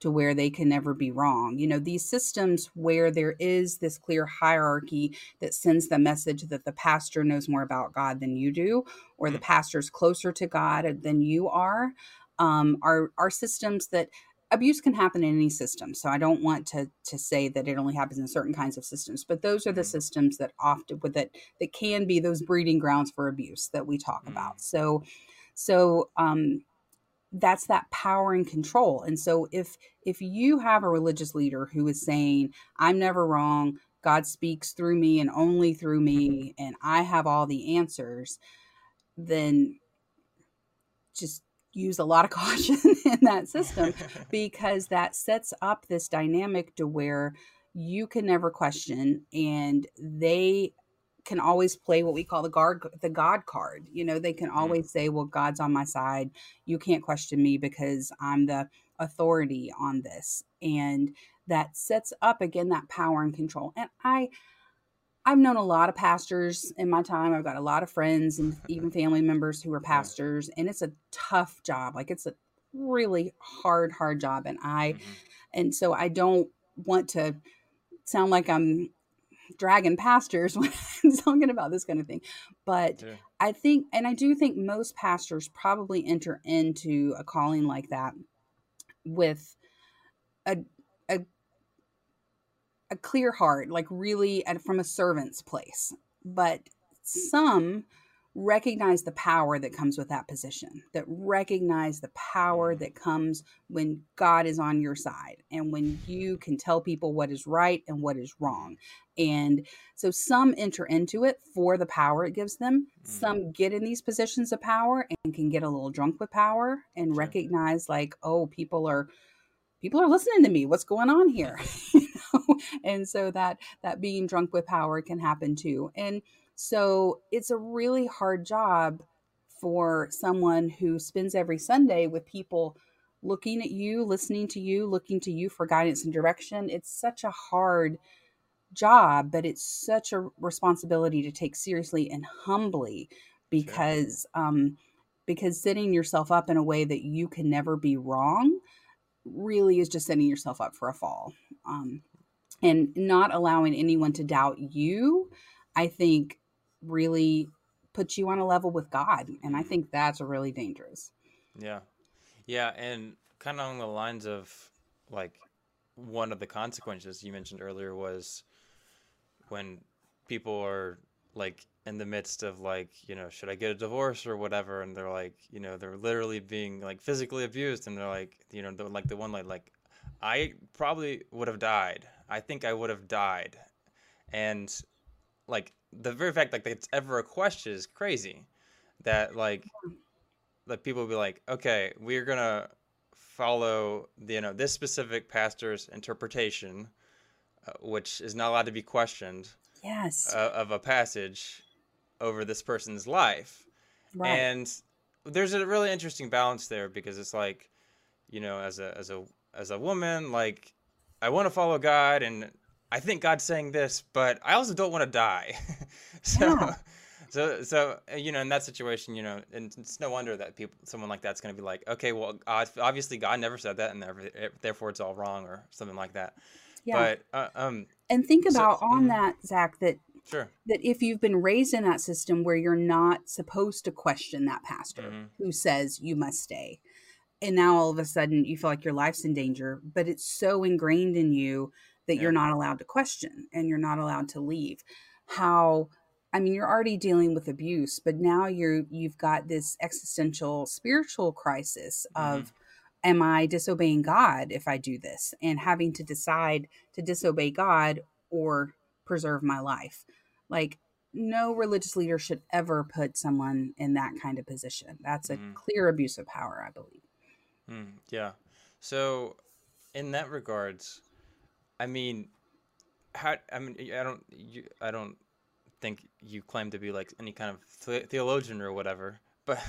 to where they can never be wrong. You know, these systems where there is this clear hierarchy that sends the message that the pastor knows more about God than you do, or the Mm. pastor's closer to God than you are, um, are are systems that abuse can happen in any system. So I don't want to to say that it only happens in certain kinds of systems, but those are the Mhm. systems that often with that that can be those breeding grounds for abuse that we talk about. So so um that's that power and control. And so if if you have a religious leader who is saying, I'm never wrong, God speaks through me and only through me, and I have all the answers, then just use a lot of [LAUGHS] caution in that system [LAUGHS] because that sets up this dynamic to where you can never question and they can always play what we call the guard the god card. You know they can Mm. always say well god's on my side. You can't question me because i'm the authority on this. And that sets up again that power and control. And i i've known a lot of pastors in my time i've got a lot of friends and even family members who are pastors and it's a tough job like it's a really hard hard job and i Mhm. and so i don't want to sound like i'm dragging pastors [LAUGHS] when i'm talking about this kind of thing but Sure. i think and i do think most pastors probably enter into a calling like that with a a, a clear heart like really at, from a servant's place. But some recognize the power that comes with that position that recognize the power that comes when god is on your side and when you can tell people what is right and what is wrong. And so some enter into it for the power it gives them. Mm. some get in these positions of power and can get a little drunk with power and recognize like oh people are people are listening to me. What's going on here [LAUGHS] [LAUGHS] and so that that being drunk with power can happen too and so it's a really hard job for someone who spends every sunday with people looking at you listening to you looking to you for guidance and direction. It's such a hard job but it's such a responsibility to take seriously and humbly because um because setting yourself up in a way that you can never be wrong really is just setting yourself up for a fall um and not allowing anyone to doubt you, I think really puts you on a level with God. And I think that's really dangerous. Yeah. Yeah. And kind of along the lines of like one of the consequences you mentioned earlier was when people are like in the midst of like you know should i get a divorce or whatever and they're like you know they're literally being like physically abused and they're like you know like the one like like i probably would have died. I think i would have died. And like the very fact like it's ever a question is crazy. That like like people will be like okay we're gonna follow the, you know this specific pastor's interpretation uh, which is not allowed to be questioned yes. uh, of a passage over this person's life. Right. and there's a really interesting balance there because it's like you know as a as a as a woman like i want to follow god and i think god's saying this but i also don't want to die [LAUGHS] so yeah. so so you know in that situation you know and it's no wonder that people someone like that's going to be like okay well obviously god never said that and therefore it's all wrong or something like that yeah. but uh, um and think about so, on mm, that zach that Sure. That if you've been raised in that system where you're not supposed to question that pastor mm-hmm. who says you must stay, and now all of a sudden you feel like your life's in danger, but it's so ingrained in you that yeah. you're not allowed to question and you're not allowed to leave. How I mean, you're already dealing with abuse, but now you're you've got this existential spiritual crisis mm-hmm. of am I disobeying God if I do this? And having to decide to disobey God or preserve my life. Like, no religious leader should ever put someone in that kind of position. That's a mm. clear abuse of power, I believe. Mm, yeah. So, in that regards, I mean, how? I mean, I don't, you, I don't think you claim to be like any kind of theologian or whatever, [LAUGHS] but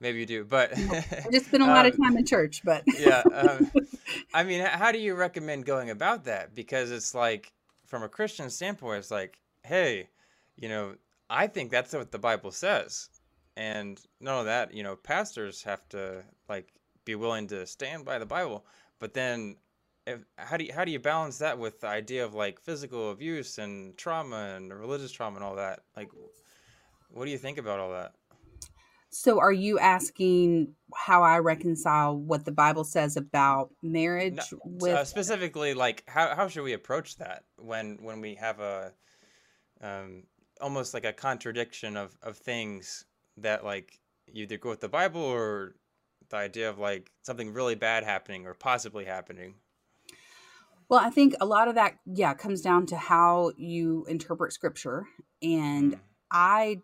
maybe you do. But I just [LAUGHS] spent a lot um, of time in church. But [LAUGHS] yeah, um, I mean, how do you recommend going about that? Because it's like from a Christian standpoint, it's like, hey, you know, I think that's what the Bible says. And none of that, you know, pastors have to like be willing to stand by the Bible. But then if, how do you, how do you balance that with the idea of like physical abuse and trauma and religious trauma and all that? Like what do you think about all that? So, are you asking how I reconcile what the Bible says about marriage no, with uh, specifically, like how how should we approach that when when we have a um, almost like a contradiction of of things that like you either go with the Bible or the idea of like something really bad happening or possibly happening? Well, I think a lot of that, yeah, comes down to how you interpret scripture. And mm. I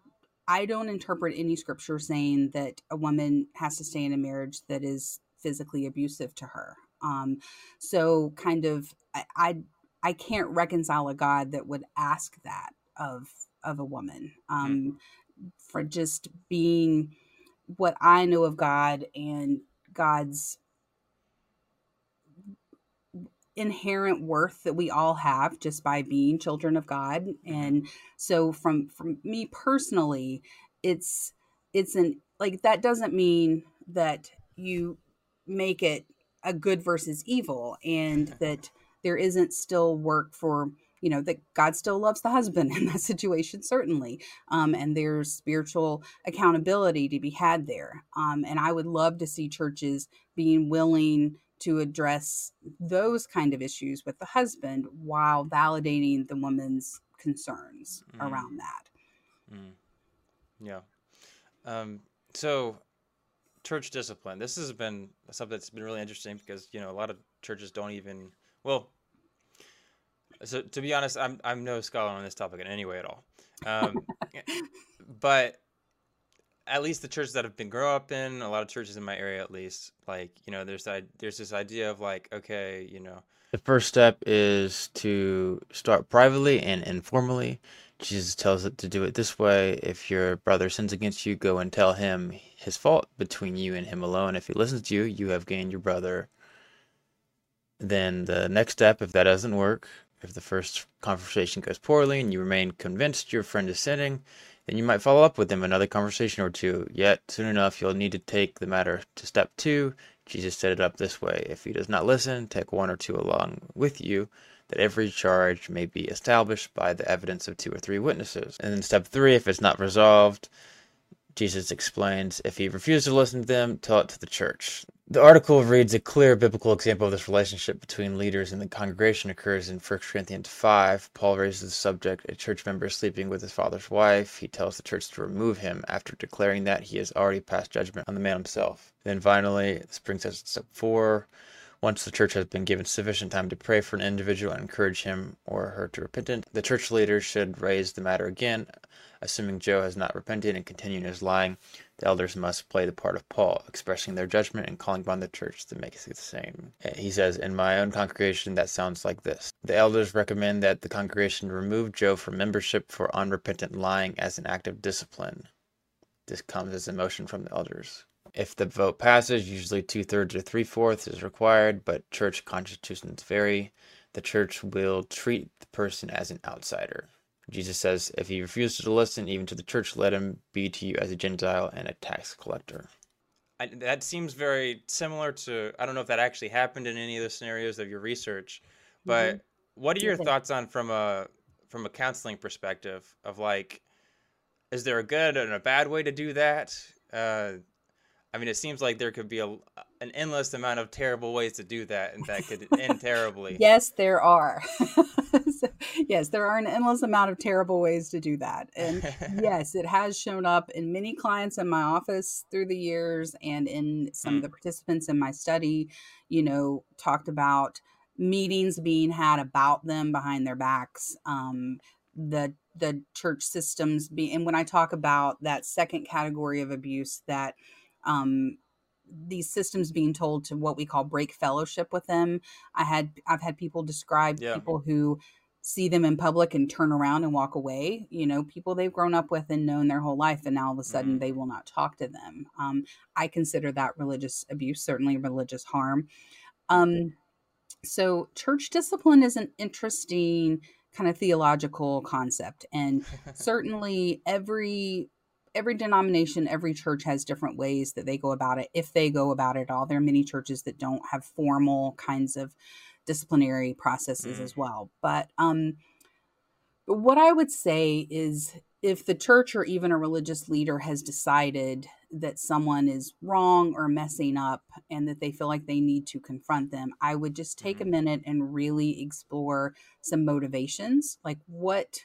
I don't interpret any scripture saying that a woman has to stay in a marriage that is physically abusive to her. Um, so kind of I, I, I can't reconcile a God that would ask that of of a woman um, mm. for just being what I know of God and God's inherent worth that we all have just by being children of God. Mm-hmm. And so from from me personally, it's it's an like that doesn't mean that you make it a good versus evil and [LAUGHS] that there isn't still work for you know that god still loves the husband in that situation certainly um, and there's spiritual accountability to be had there um, and i would love to see churches being willing to address those kind of issues with the husband while validating the woman's concerns mm. around that. Mm. Yeah. Um, so, church discipline. This has been something that's been really interesting because you know a lot of churches don't even well. So to be honest, I'm I'm no scholar on this topic in any way at all. Um, [LAUGHS] but at least the churches that I've been grow up in a lot of churches in my area at least like you know there's there's this idea of like okay you know the first step is to start privately and informally. Jesus tells it to do it this way. If your brother sins against you go and tell him his fault between you and him alone. If he listens to you you have gained your brother. Then the next step if that doesn't work if the first conversation goes poorly and you remain convinced your friend is sinning then you might follow up with him another conversation or two. Yet, soon enough, you'll need to take the matter to step two. Jesus set it up this way. If he does not listen, take one or two along with you. that every charge may be established by the evidence of two or three witnesses. And then step three, if it's not resolved, Jesus explains if he refuses to listen to them, tell it to the church. The article reads a clear biblical example of this relationship between leaders and the congregation occurs in 1 Corinthians 5. Paul raises the subject a church member sleeping with his father's wife. He tells the church to remove him after declaring that he has already passed judgment on the man himself. Then finally, this brings us to step 4. Once the church has been given sufficient time to pray for an individual and encourage him or her to repentance, the church leaders should raise the matter again Assuming Joe has not repented and continued his lying, the elders must play the part of Paul, expressing their judgment and calling upon the church to make the same. Eh, he says, In my own congregation, that sounds like this. The elders recommend that the congregation remove Joe from membership for unrepentant lying as an act of discipline. This comes as a motion from the elders. If the vote passes, usually two thirds or three fourths is required, but church constitutions vary. The church will treat the person as an outsider. Jesus says, If he refuses to listen even to the church, let him be to you as a Gentile and a tax collector. I, that seems very similar to, I don't know if that actually happened in any of the scenarios of your research, but mm-hmm. what are your thoughts on from a from a counseling perspective of like, is there a good and a bad way to do that? Uh, I mean, it seems like there could be a, an endless amount of terrible ways to do that, and that could [LAUGHS] end terribly. Yes, there are. [LAUGHS] so, yes, there are an endless amount of terrible ways to do that. And [LAUGHS] yes, it has shown up in many clients in my office through the years and in some mm. of the participants in my study, you know, talked about meetings being had about them behind their backs. Um, the the church systems being and when I talk about that second category of abuse that um, these systems being told to what we call break fellowship with them. I had I've had people describe yeah. people who see them in public and turn around and walk away. You know, people they've grown up with and known their whole life, and now all of a sudden mm-hmm. they will not talk to them. Um, I consider that religious abuse, certainly religious harm. Um, so, church discipline is an interesting kind of theological concept, and [LAUGHS] certainly every every denomination, every church has different ways that they go about it, if they go about it at all. There are many churches that don't have formal kinds of disciplinary processes mm. as well. But um, what I would say is if the church or even a religious leader has decided that someone is wrong or messing up and that they feel like they need to confront them, I would just take mm. a minute and really explore some motivations. Like what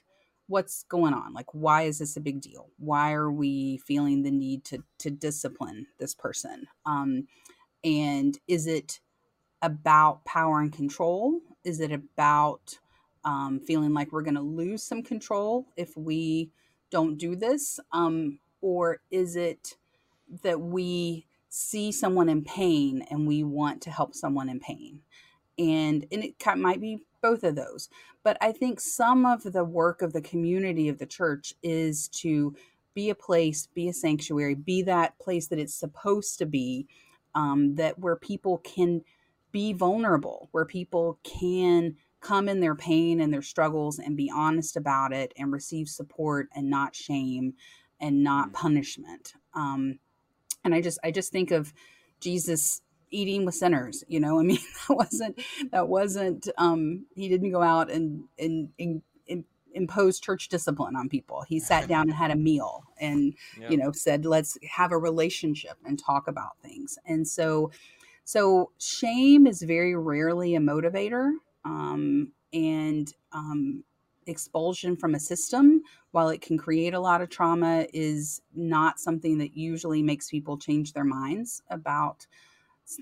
what's going on? Like why is this a big deal? Why are we feeling the need to to discipline this person? Um and is it about power and control? Is it about um, feeling like we're going to lose some control if we don't do this? Um, or is it that we see someone in pain and we want to help someone in pain? And and it might be both of those. But I think some of the work of the community of the church is to be a place, be a sanctuary, be that place that it's supposed to be, um, that where people can be vulnerable, where people can come in their pain and their struggles and be honest about it and receive support and not shame and not mm. punishment. Um, and I just I just think of Jesus eating with sinners you know? I mean [LAUGHS] that wasn't that wasn't um he didn't go out and and, and, and impose church discipline on people. He sat [LAUGHS] down and had a meal and yep. you know said let's have a relationship and talk about things. And so so shame is very rarely a motivator um and um expulsion from a system while it can create a lot of trauma is not something that usually makes people change their minds about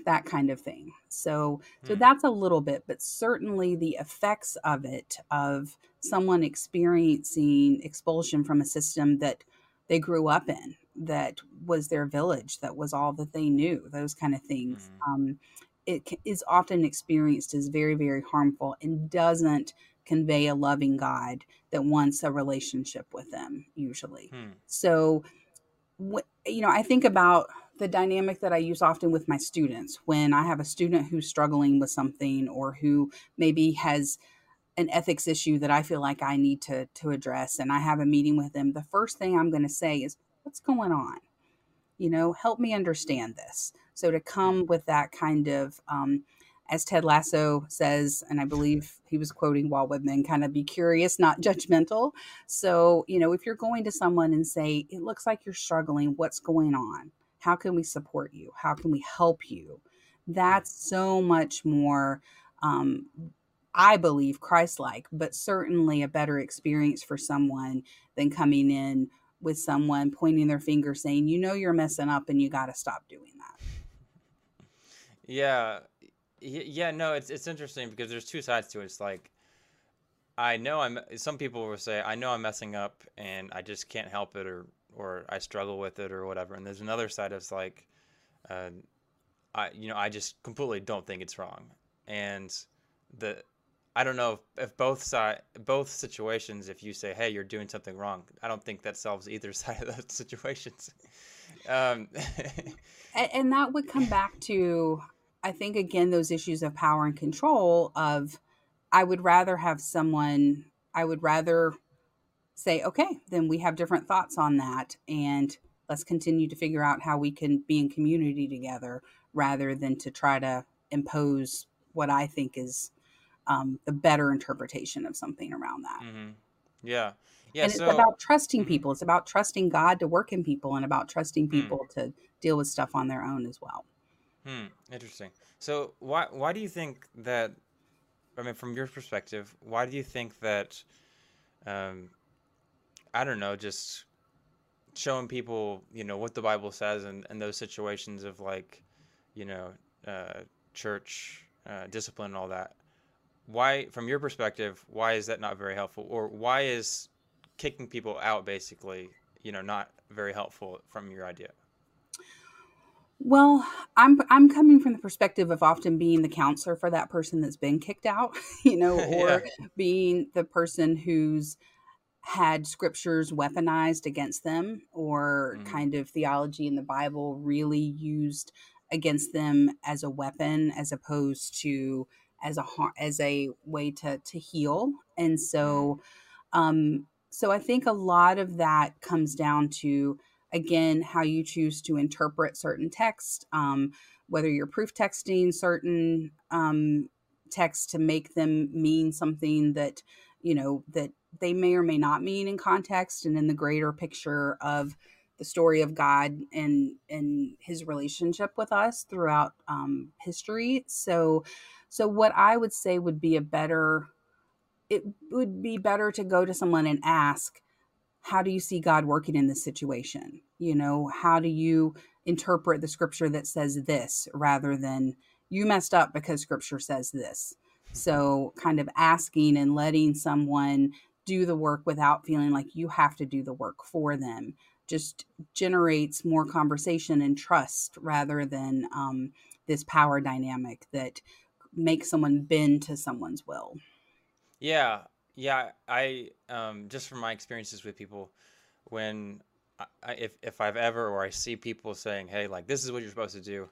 that kind of thing. So so mm. that's a little bit, but certainly the effects of it of someone experiencing expulsion from a system that they grew up in, that was their village, that was all that they knew, those kind of things. Mm. Um, it is often experienced as very, very harmful and doesn't convey a loving God that wants a relationship with them, usually. Mm. So, you know, I think about the dynamic that I use often with my students when I have a student who's struggling with something or who maybe has an ethics issue that I feel like I need to to address and I have a meeting with them the first thing I'm going to say is what's going on you know help me understand this so to come with that kind of um, as Ted Lasso says, and I believe he was quoting Walt Whitman, kind of be curious, not [LAUGHS] judgmental. So, you know, if you're going to someone and say, it looks like you're struggling, what's going on? How can we support you? How can we help you? That's so much more, um, I believe, Christ like, but certainly a better experience for someone than coming in with someone pointing their finger saying, you know, you're messing up and you got to stop doing that. Yeah, yeah, no, it's it's interesting because there's two sides to it. It's like I know I'm. Some people will say I know I'm messing up and I just can't help it, or or I struggle with it, or whatever. And there's another side that's like, uh, I you know I just completely don't think it's wrong. And the I don't know if, if both side both situations, if you say hey you're doing something wrong, I don't think that solves either [LAUGHS] side of those situations. um, [LAUGHS] and, and that would come back to I think again those issues of power and control of I would rather have someone I would rather say okay then we have different thoughts on that and let's continue to figure out how we can be in community together rather than to try to impose what I think is um, the better interpretation of something around that. Mm-hmm. Yeah. Yeah. And so, it's about trusting mm-hmm. people. It's about trusting God to work in people and about trusting Hmm. people to deal with stuff on their own as well. Hmm, interesting. So why why do you think that? I mean, from your perspective, why do you think that? Um, I don't know, just showing people, you know, what the Bible says and and those situations of like, you know, uh, church uh, discipline and all that. Why, from your perspective, why is that not very helpful, or why is kicking people out basically, you know, not very helpful from your idea? Well, I'm I'm coming from the perspective of often being the counselor for that person that's been kicked out, [LAUGHS] you know, [LAUGHS] yeah. or being the person who's had scriptures weaponized against them or Mm-hmm. kind of theology in the Bible really used against them as a weapon as opposed to as a as a way to to heal. And so um so I think a lot of that comes down to again how you choose to interpret certain text um, whether you're proof texting certain um, texts to make them mean something that you know that they may or may not mean in context and in the greater picture of the story of god and and his relationship with us throughout um, history so so what i would say would be a better it would be better to go to someone and ask how do you see God working in this situation? You know, how do you interpret the scripture that says this rather than you messed up because scripture says this? So, kind of asking and letting someone do the work without feeling like you have to do the work for them just generates more conversation and trust rather than um, this power dynamic that makes someone bend to someone's will. Yeah, yeah. I um, just from my experiences with people, when I, if if I've ever or I see people saying, "Hey, like this is what you're supposed to do,"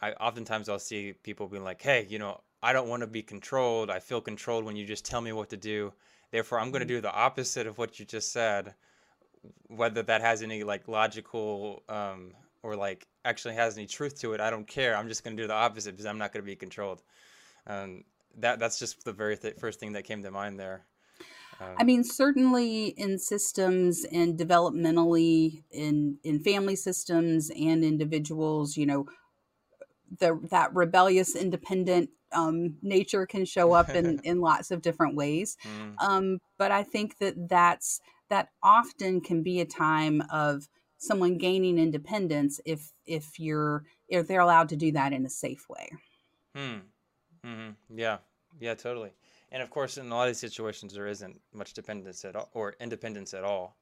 I oftentimes I'll see people being like, "Hey, you know, I don't want to be controlled. I feel controlled when you just tell me what to do. Therefore, I'm going to do the opposite of what you just said, whether that has any like logical um, or like actually has any truth to it. I don't care. I'm just going to do the opposite because I'm not going to be controlled." Um, that that's just the very th- first thing that came to mind there. I Um, mean, certainly in systems and developmentally in in family systems and individuals, you know, the that rebellious, independent um, nature can show up in [LAUGHS] in lots of different ways. mm, Um, but I think that that's that often can be a time of someone gaining independence if if you're if they're allowed to do that in a safe way. hmm. Mm-hmm. Yeah. Yeah. Totally. And of course, in a lot of situations, there isn't much dependence at all, or independence at all,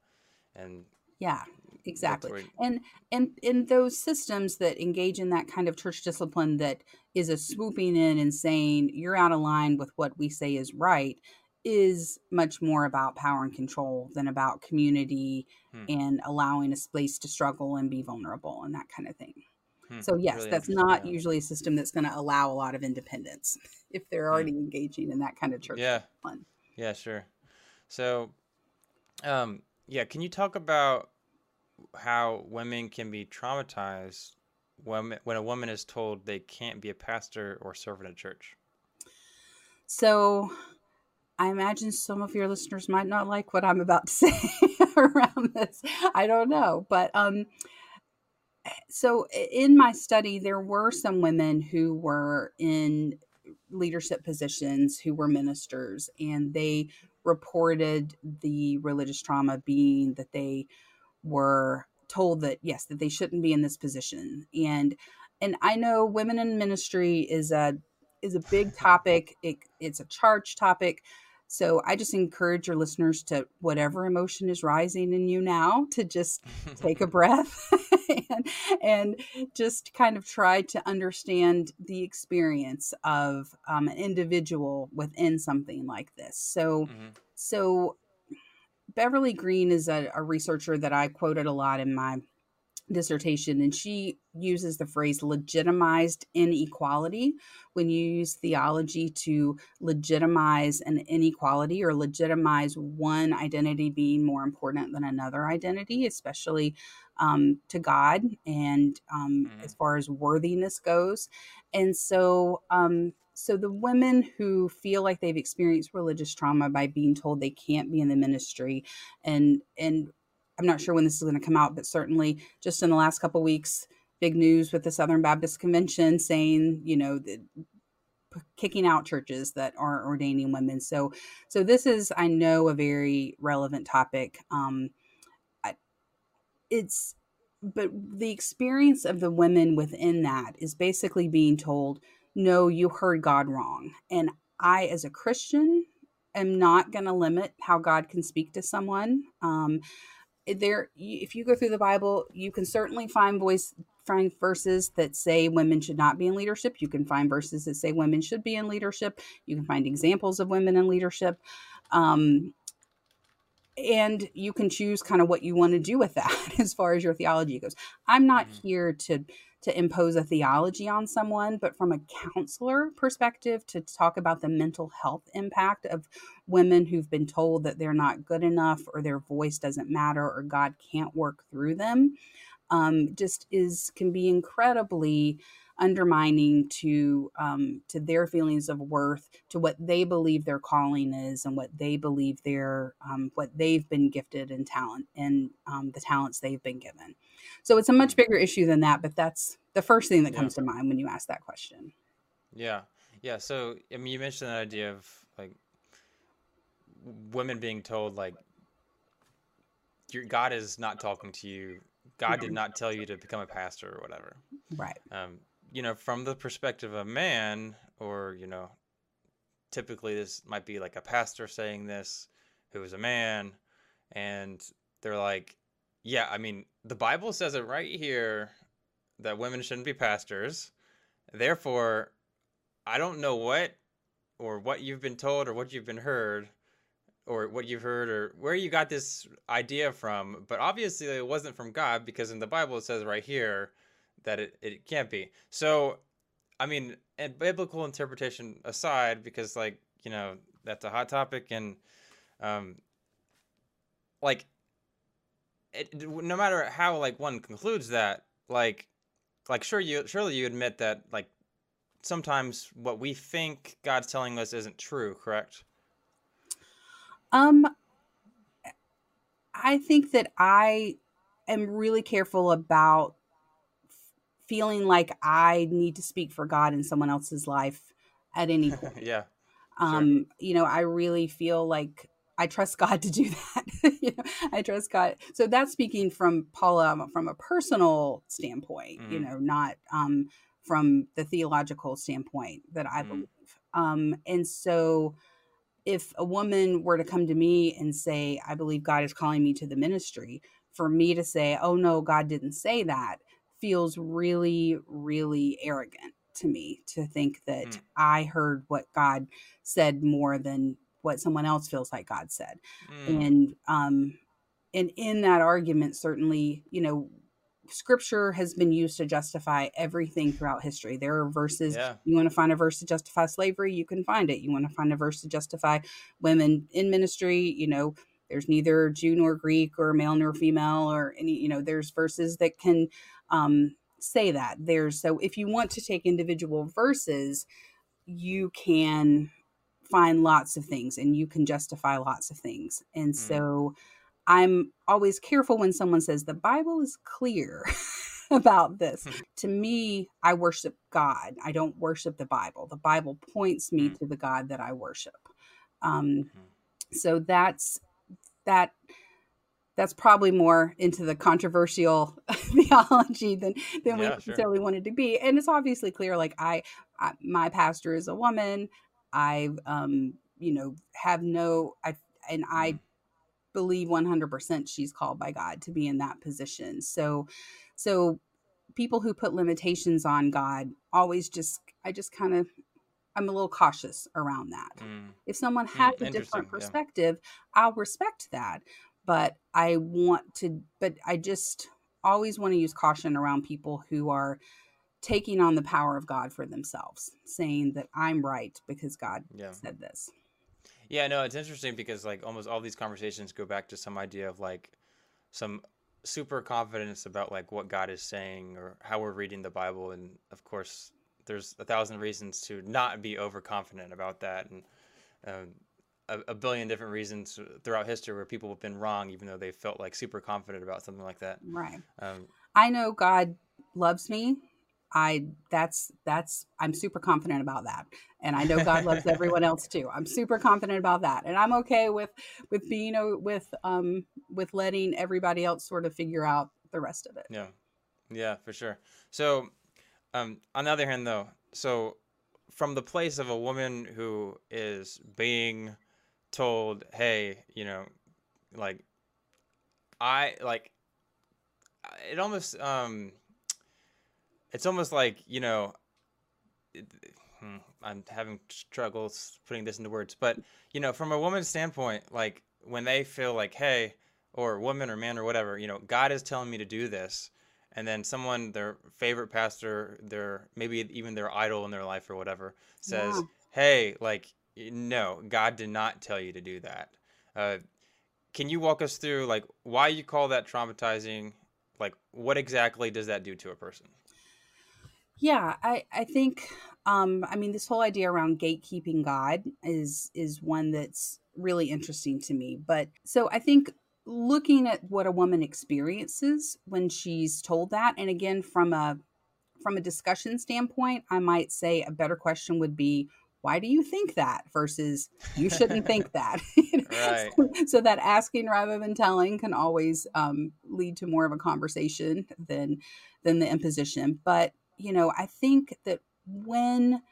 and Yeah, exactly. where. And and in those systems that engage in that kind of church discipline that is a swooping in and saying you're out of line with what we say is right is much more about power and control than about community Hmm. and allowing a space to struggle and be vulnerable and that kind of thing. Hmm. So yes, Really that's not Yeah. usually a system that's going to allow a lot of independence [LAUGHS] if they're Hmm. already engaging in that kind of church Yeah. discipline. Yeah. Sure. So, um, yeah. Can you talk about how women can be traumatized when when a woman is told they can't be a pastor or serve in a church? So, I imagine some of your listeners might not like what I'm about to [LAUGHS] say [LAUGHS] around this. I don't know, but um so in my study there were some women who were in leadership positions who were ministers and they reported the religious trauma being that they were told that yes that they shouldn't be in this position and and i know women in ministry is a is a big [LAUGHS] topic it, it's a charged topic so I just encourage your listeners to whatever emotion is rising in you now to just take a [LAUGHS] breath [LAUGHS] and, and, just kind of try to understand the experience of um, an individual within something like this. So, mm-hmm. so Beverly Green is a, a researcher that I quoted a lot in my dissertation and she uses the phrase legitimized inequality when you use theology to legitimize an inequality or legitimize one identity being more important than another identity especially um, to god and um, mm-hmm. as far as worthiness goes and so um, so the women who feel like they've experienced religious trauma by being told they can't be in the ministry and and I'm not sure when this is going to come out, but certainly just in the last couple weeks, big news with the Southern Baptist Convention saying, you know, the, kicking out churches that aren't ordaining women. So, so this is, I know, a very relevant topic. Um, I, it's, but the experience of the women within that is basically being told, no, you heard God wrong. And I, as a Christian, am not going to limit how God can speak to someone. Um, there if you go through the bible you can certainly find voice find verses that say women should not be in leadership you can find verses that say women should be in leadership you can find examples of women in leadership um, and you can choose kind of what you want to do with that [LAUGHS] as far as your theology goes i'm not mm-hmm. here to to impose a theology on someone, but from a counselor perspective, to talk about the mental health impact of women who've been told that they're not good enough or their voice doesn't matter or God can't work through them, um, just is can be incredibly undermining to um, to their feelings of worth, to what they believe their calling is, and what they believe their um, what they've been gifted and talent and um, the talents they've been given. So it's a much bigger issue than that, but that's the first thing that comes yeah. to mind when you ask that question. Yeah. Yeah. So, I mean, you mentioned the idea of like women being told, like, your God is not talking to you. God did not tell you to become a pastor or whatever. Right. Um, you know, from the perspective of a man, or, you know, typically this might be like a pastor saying this who is a man, and they're like, yeah, I mean, the Bible says it right here that women shouldn't be pastors. Therefore, I don't know what or what you've been told or what you've been heard or what you've heard or where you got this idea from, but obviously it wasn't from God because in the Bible it says right here that it, it can't be. So, I mean, and biblical interpretation aside, because like, you know, that's a hot topic and um like it, no matter how like one concludes that, like, like sure you surely you admit that like sometimes what we think God's telling us isn't true, correct? Um, I think that I am really careful about feeling like I need to speak for God in someone else's life at any [LAUGHS] point. yeah. Um, sure. you know, I really feel like I trust God to do [LAUGHS] that. you know, I trust God. So that's speaking from Paula from a personal standpoint, mm. you know, not um, from the theological standpoint that I mm. believe. Um, and so if a woman were to come to me and say, I believe God is calling me to the ministry, for me to say, oh no, God didn't say that, feels really, really arrogant to me to think that mm. I heard what God said more than what someone else feels like God said. Mm. And um and in that argument certainly, you know, scripture has been used to justify everything throughout history. There are verses yeah. you want to find a verse to justify slavery, you can find it. You want to find a verse to justify women in ministry, you know, there's neither Jew nor Greek or male nor female or any, you know, there's verses that can um say that. There's so if you want to take individual verses, you can find lots of things and you can justify lots of things. And Mm. so I'm always careful when someone says the Bible is clear [LAUGHS] about this. to me, I worship God. I don't worship the Bible. The Bible points me Mm. to the God that I worship. Um, Mhm. so that's that that's probably more into the controversial [LAUGHS] theology than than we Yeah, sure. necessarily wanted to be and it's obviously clear like I, I my pastor is a woman i um you know have no i and i Mm. Believe 100% she's called by god to be in that position so so people who put limitations on god always just i just kind of i'm a little cautious around that Mm. if someone has a interesting, different yeah. perspective i'll respect that but i want to but i just always want to use caution around people who are taking on the power of god for themselves saying that i'm right because god Yeah. said this Yeah, no, it's interesting because like almost all these conversations go back to some idea of like some super confidence about like what God is saying or how we're reading the Bible, and of course, there's a thousand reasons to not be overconfident about that, and um, a, a billion different reasons throughout history where people have been wrong, even though they felt like super confident about something like that. right. Um, i know god loves me i that's that's i'm super confident about that. And i know god loves everyone [LAUGHS] else too. I'm super confident about that. And i'm okay with with being o- with um with letting everybody else sort of figure out the rest of it. Yeah, yeah, for sure. So, um, on the other hand, though, so from the place of a woman who is being told, "Hey, you know, like, I like," it almost, um, it's almost like you know, it, hmm, I'm having struggles putting this into words, but you know, from a woman's standpoint, like when they feel like, "Hey," or woman or man or whatever, you know, God is telling me to do this. And then someone, their favorite pastor, their maybe even their idol in their life or whatever, says, Yeah. "Hey, like, no, God did not tell you to do that." Uh, can you walk us through like why you call that traumatizing? Like, what exactly does that do to a person? Yeah, I I think um I mean this whole idea around gatekeeping God is is one that's really interesting to me. But so I think looking at what a woman experiences when she's told that and again from a from a discussion standpoint, I might say a better question would be why do you think that versus you shouldn't think [LAUGHS] that [LAUGHS] Right. so, so that asking rather than telling can always um, lead to more of a conversation than than the imposition but you know i think that when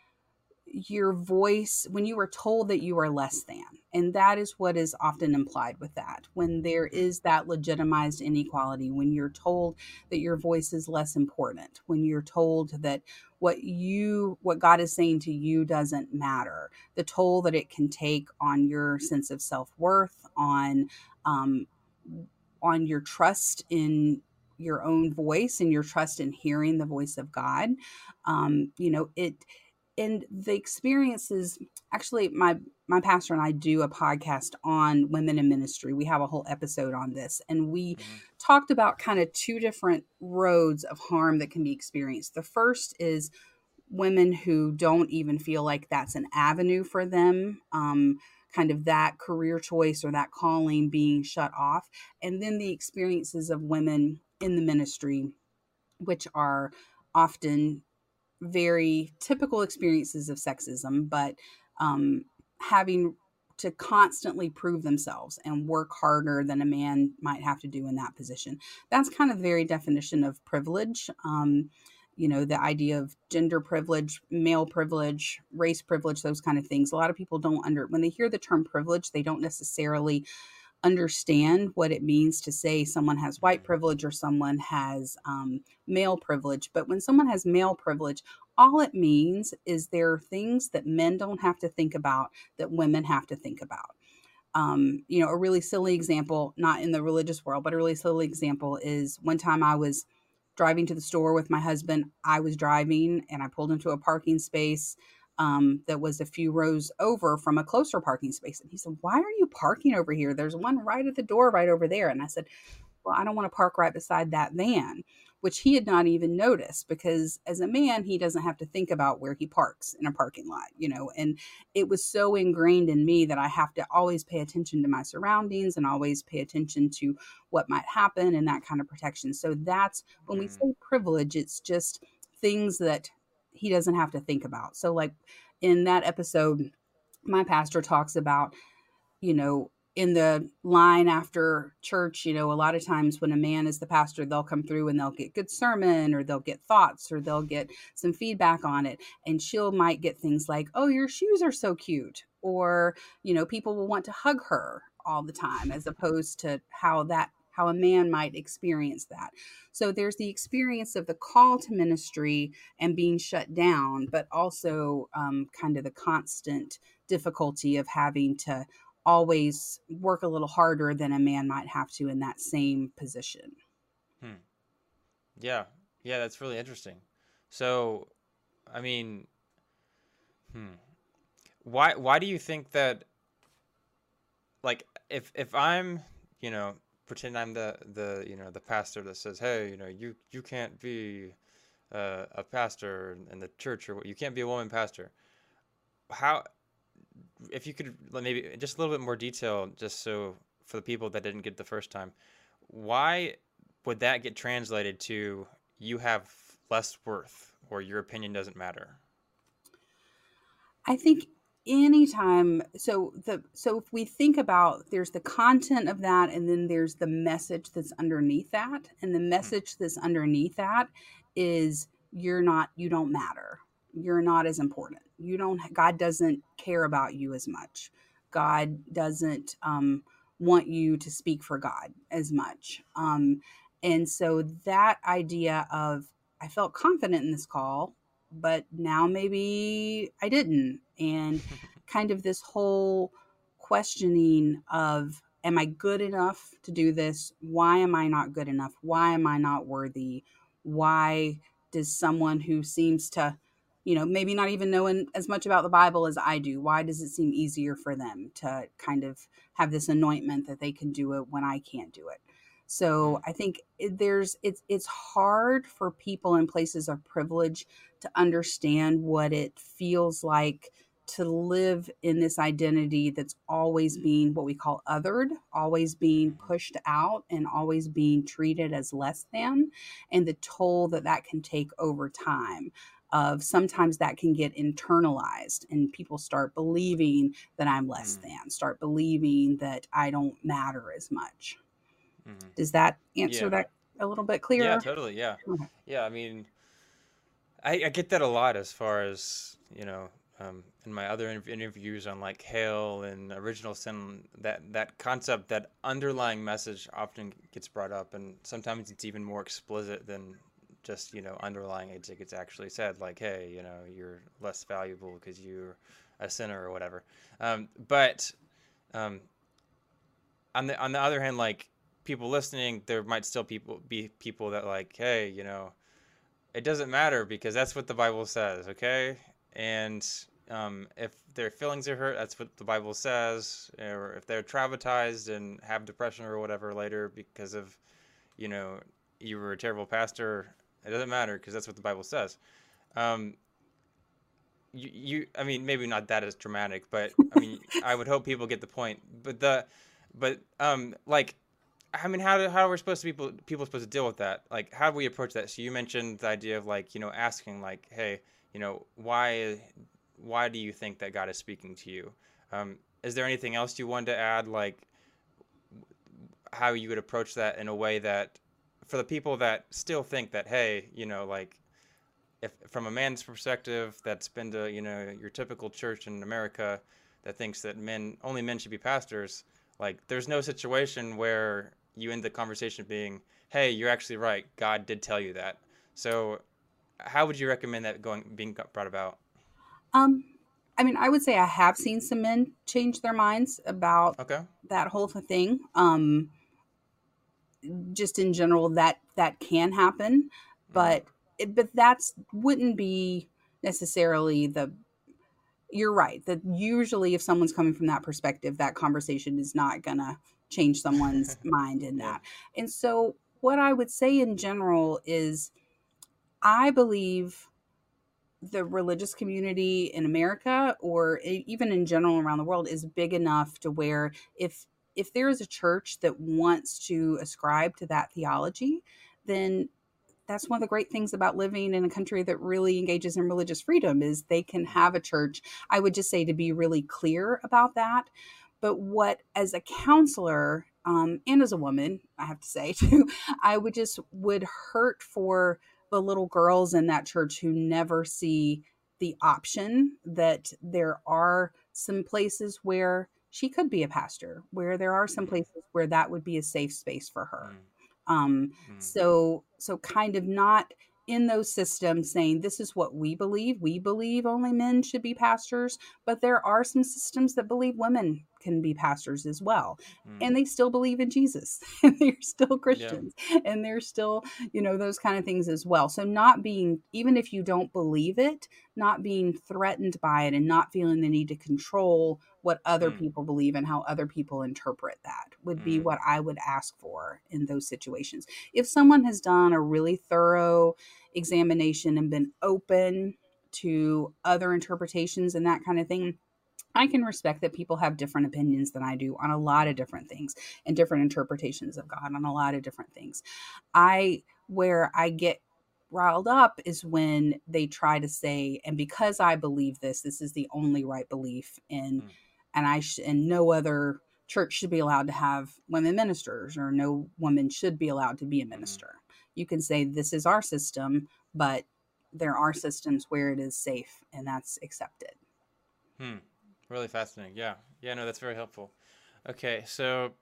your voice when you are told that you are less than and that is what is often implied with that when there is that legitimized inequality when you're told that your voice is less important when you're told that what you what god is saying to you doesn't matter the toll that it can take on your sense of self-worth on um, on your trust in your own voice and your trust in hearing the voice of god um, you know it and the experiences actually my my pastor and i do a podcast on women in ministry we have a whole episode on this and we Mhm. talked about kind of two different roads of harm that can be experienced the first is women who don't even feel like that's an avenue for them um, kind of that career choice or that calling being shut off and then the experiences of women in the ministry which are often very typical experiences of sexism, but um, having to constantly prove themselves and work harder than a man might have to do in that position. That's kind of the very definition of privilege. Um, you know, the idea of gender privilege, male privilege, race privilege, those kind of things. A lot of people don't under, when they hear the term privilege, they don't necessarily understand what it means to say someone has white Mhm. privilege or someone has um, male privilege. But when someone has male privilege, all it means is there are things that men don't have to think about that women have to think about. Um, you know, a really silly example, not in the religious world, but a really silly example is one time I was driving to the store with my husband. I was driving and I pulled into a parking space um, that was a few rows over from a closer parking space. And he said, Why are you parking over here? There's one right at the door right over there. And I said, Well, I don't want to park right beside that van. which he had not even noticed because as a man, he doesn't have to think about where he parks in a parking lot, you know. And it was so ingrained in me that I have to always pay attention to my surroundings and always pay attention to what might happen and that kind of protection. So that's when we Mm. say privilege, it's just things that he doesn't have to think about. So, like in that episode, my pastor talks about, you know, in the line after church, you know, a lot of times when a man is the pastor, they'll come through and they'll get good sermon or they'll get thoughts or they'll get some feedback on it. And she'll might get things like, oh, your shoes are so cute. Or, you know, people will want to hug her all the time as opposed to how that how a man might experience that. So there's the experience of the call to ministry and being shut down, but also um, kind of the constant difficulty of having to always work a little harder than a man might have to in that same position. Hmm. Yeah, yeah, that's really interesting. So, I mean, hmm, why why do you think that? Like, if if I'm, you know, pretend I'm the the you know the pastor that says, hey, you know, you you can't be uh, a pastor in the church or you can't be a woman pastor. How, if you could maybe just a little bit more detail, just so for the people that didn't get the first time, why would that get translated to you have less worth or your opinion doesn't matter? I think anytime so the so if we think about there's the content of that and then there's the message that's underneath that and the message that's underneath that is you're not you don't matter. You're not as important. You don't god doesn't care about you as much. God doesn't um, want you to speak for god as much. Um, and so that idea of i felt confident in this call but now maybe i didn't. And [LAUGHS] kind of this whole questioning of am i good enough to do this? Why am i not good enough? Why am i not worthy? Why does someone who seems to you know maybe not even knowing as much about the bible as i do why does it seem easier for them to kind of have this anointment that they can do it when i can't do it so i think there's it's it's hard for people in places of privilege to understand what it feels like to live in this identity that's always being what we call othered, always being pushed out, and always being treated as less than, and the toll that that can take over time. Of sometimes that can get internalized, and people start believing that I'm less Mm. than, start believing that I don't matter as much. Mhm. Does that answer Yeah. that a little bit clearer? Yeah, totally. Yeah. Okay. Yeah, I mean, I, I get that a lot as far as, you know, um, in my other interviews on like Hell and Original Sin, that, that concept, that underlying message often gets brought up, and sometimes it's even more explicit than just, you know, underlying it. It's actually said, like, hey, you know, you're less valuable because you're a sinner or whatever. Um, but um, on the on the other hand, like people listening, there might still people be people that like, hey, you know, it doesn't matter because that's what the Bible says, okay? And um, if their feelings are hurt, that's what the Bible says. Or if they're traumatized and have depression or whatever later because of, you know, you were a terrible pastor, it doesn't matter because that's what the Bible says. Um, you, you, I mean, maybe not that as dramatic, but I mean, I would hope people get the point. But the, but um, like, I mean, how do, how are we supposed to people people supposed to deal with that? Like, how do we approach that? So you mentioned the idea of like, you know, asking like, hey, you know, why why do you think that God is speaking to you? Um, is there anything else you wanted to add, like how you would approach that in a way that for the people that still think that, hey, you know, like if from a man's perspective that's been to you know your typical church in America that thinks that men only men should be pastors, like there's no situation where you end the conversation being, hey, you're actually right, God did tell you that. So how would you recommend that going being brought about? Um, I mean, I would say I have seen some men change their minds about Okay. that whole thing. Um, just in general, that that can happen, but it, but that's wouldn't be necessarily the. You're right that usually, if someone's coming from that perspective, that conversation is not gonna change someone's [LAUGHS] mind in that. And so, what I would say in general is I believe the religious community in America or even in general around the world is big enough to where if if there is a church that wants to ascribe to that theology, then that's one of the great things about living in a country that really engages in religious freedom is they can have a church. I would just say to be really clear about that. But what as a counselor um, and as a woman, I have to say [LAUGHS] too, I would just would hurt for the little girls in that church who never see the option that there are some places where she could be a pastor, where there are some mm. places where that would be a safe space for her. Mm. Um, mm. So, so kind of not in those systems saying this is what we believe. We believe only men should be pastors, but there are some systems that believe women can be pastors as well. Mm. And they still believe in Jesus [LAUGHS] and they're still Christians yeah. and they're still, you know, those kind of things as well. So, not being, even if you don't believe it, not being threatened by it and not feeling the need to control what other mm. people believe and how other people interpret that would be mm. what I would ask for in those situations. If someone has done a really thorough examination and been open to other interpretations and that kind of thing, I can respect that people have different opinions than I do on a lot of different things and different interpretations of God on a lot of different things. I, where I get riled up is when they try to say, and because I believe this, this is the only right belief in, mm. and I, sh- and no other church should be allowed to have women ministers or no woman should be allowed to be a hmm. minister. Mm. You can say, this is our system, but there are systems where it is safe and that's accepted. Hmm. Really fascinating. Yeah. Yeah, no, that's very helpful. Okay, so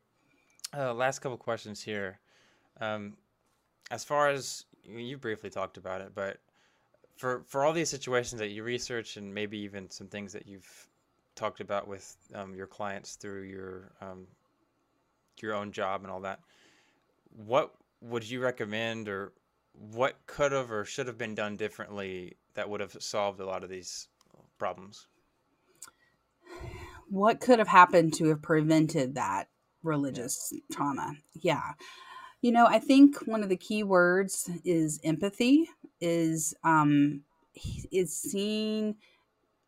uh, last couple questions here. Um, as far as you briefly talked about it, but for for all these situations that you research and maybe even some things that you've talked about with um, your clients through your um, your own job and all that, what would you recommend, or what could have or should have been done differently that would have solved a lot of these problems? What could have happened to have prevented that religious trauma? Yeah. You know, I think one of the key words is empathy, is um is seeing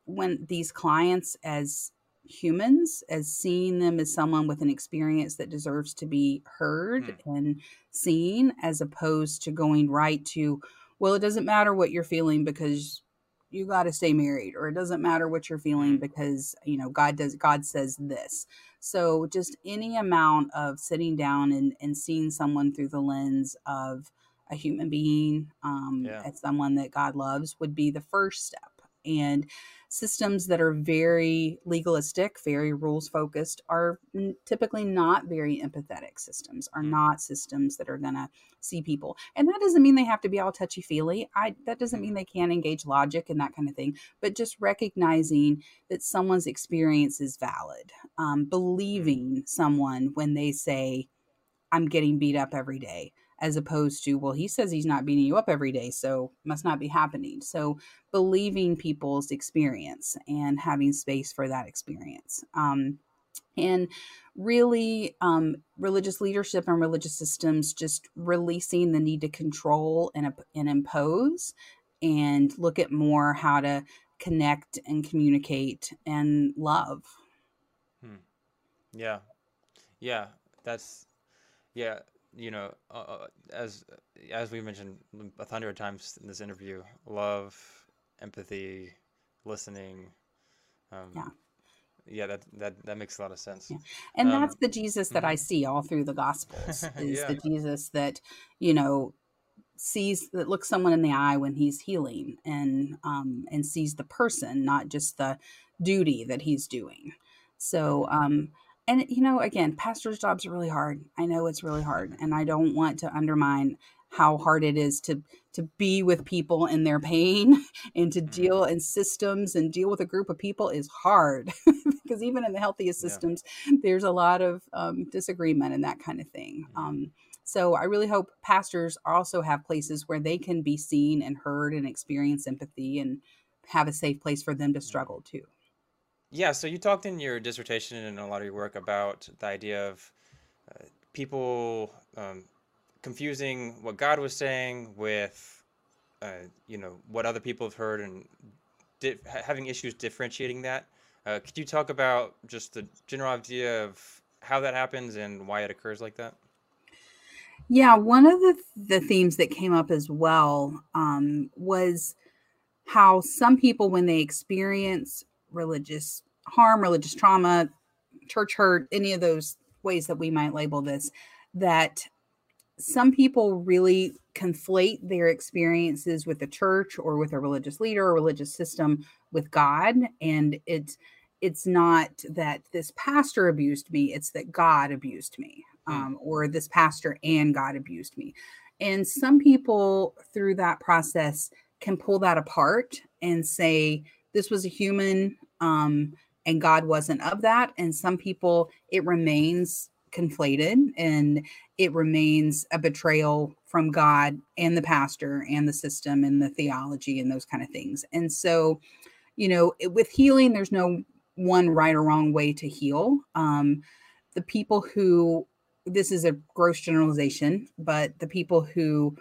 when these clients as humans as seeing them as someone with an experience that deserves to be heard mm. and seen as opposed to going right to well it doesn't matter what you're feeling because you got to stay married or it doesn't matter what you're feeling mm. because you know god does god says this so just any amount of sitting down and, and seeing someone through the lens of a human being um, yeah. as someone that god loves would be the first step and systems that are very legalistic, very rules focused, are typically not very empathetic systems, are mm. not systems that are going to see people. And that doesn't mean they have to be all touchy feely. I that doesn't mean they can't engage logic and that kind of thing. But just recognizing that someone's experience is valid, um, mm. believing someone when they say, "I'm getting beat up every day." As opposed to, well, he says he's not beating you up every day, so must not be happening. So believing people's experience and having space for that experience. Um, and really, um, religious leadership and religious systems just releasing the need to control and, and impose and look at more how to connect and communicate and love. Hmm. Yeah. Yeah. That's, yeah you know, uh, uh, as as we mentioned a hundred times in this interview, love, empathy, listening. Um, yeah. Yeah, that, that that makes a lot of sense. Yeah. And um, that's the Jesus that mm-hmm. I see all through the Gospels. [LAUGHS] Is yeah. the Jesus that you know sees that looks someone in the eye when he's healing and um, and sees the person, not just the duty that he's doing. So um, and you know again pastor's job's are really hard i know it's really hard and i don't want to undermine how hard it is to to be with people in their pain [LAUGHS] and to mm-hmm. deal in systems and deal with a group of people is hard [LAUGHS] because even in the healthiest systems yeah. there's a lot of um, disagreement and that kind of thing mm-hmm. um, so i really hope pastors also have places where they can be seen and heard and experience empathy and have a safe place for them to mm-hmm. struggle too yeah, so you talked in your dissertation and a lot of your work about the idea of uh, people um, confusing what God was saying with, uh, you know, what other people have heard and di- having issues differentiating that. Uh, could you talk about just the general idea of how that happens and why it occurs like that? Yeah, one of the the themes that came up as well um, was how some people, when they experience religious harm, religious trauma, church hurt, any of those ways that we might label this, that some people really conflate their experiences with the church or with a religious leader or religious system with God. And it's it's not that this pastor abused me, it's that God abused me. Hmm. Um, or this pastor and God abused me. And some people through that process can pull that apart and say, this was a human um, and God wasn't of that. And some people, it remains conflated and it remains a betrayal from God and the pastor and the system and the theology and those kind of things. And so, you know, with healing, there's no one right or wrong way to heal. Um, the people who, this is a gross generalization, but the people who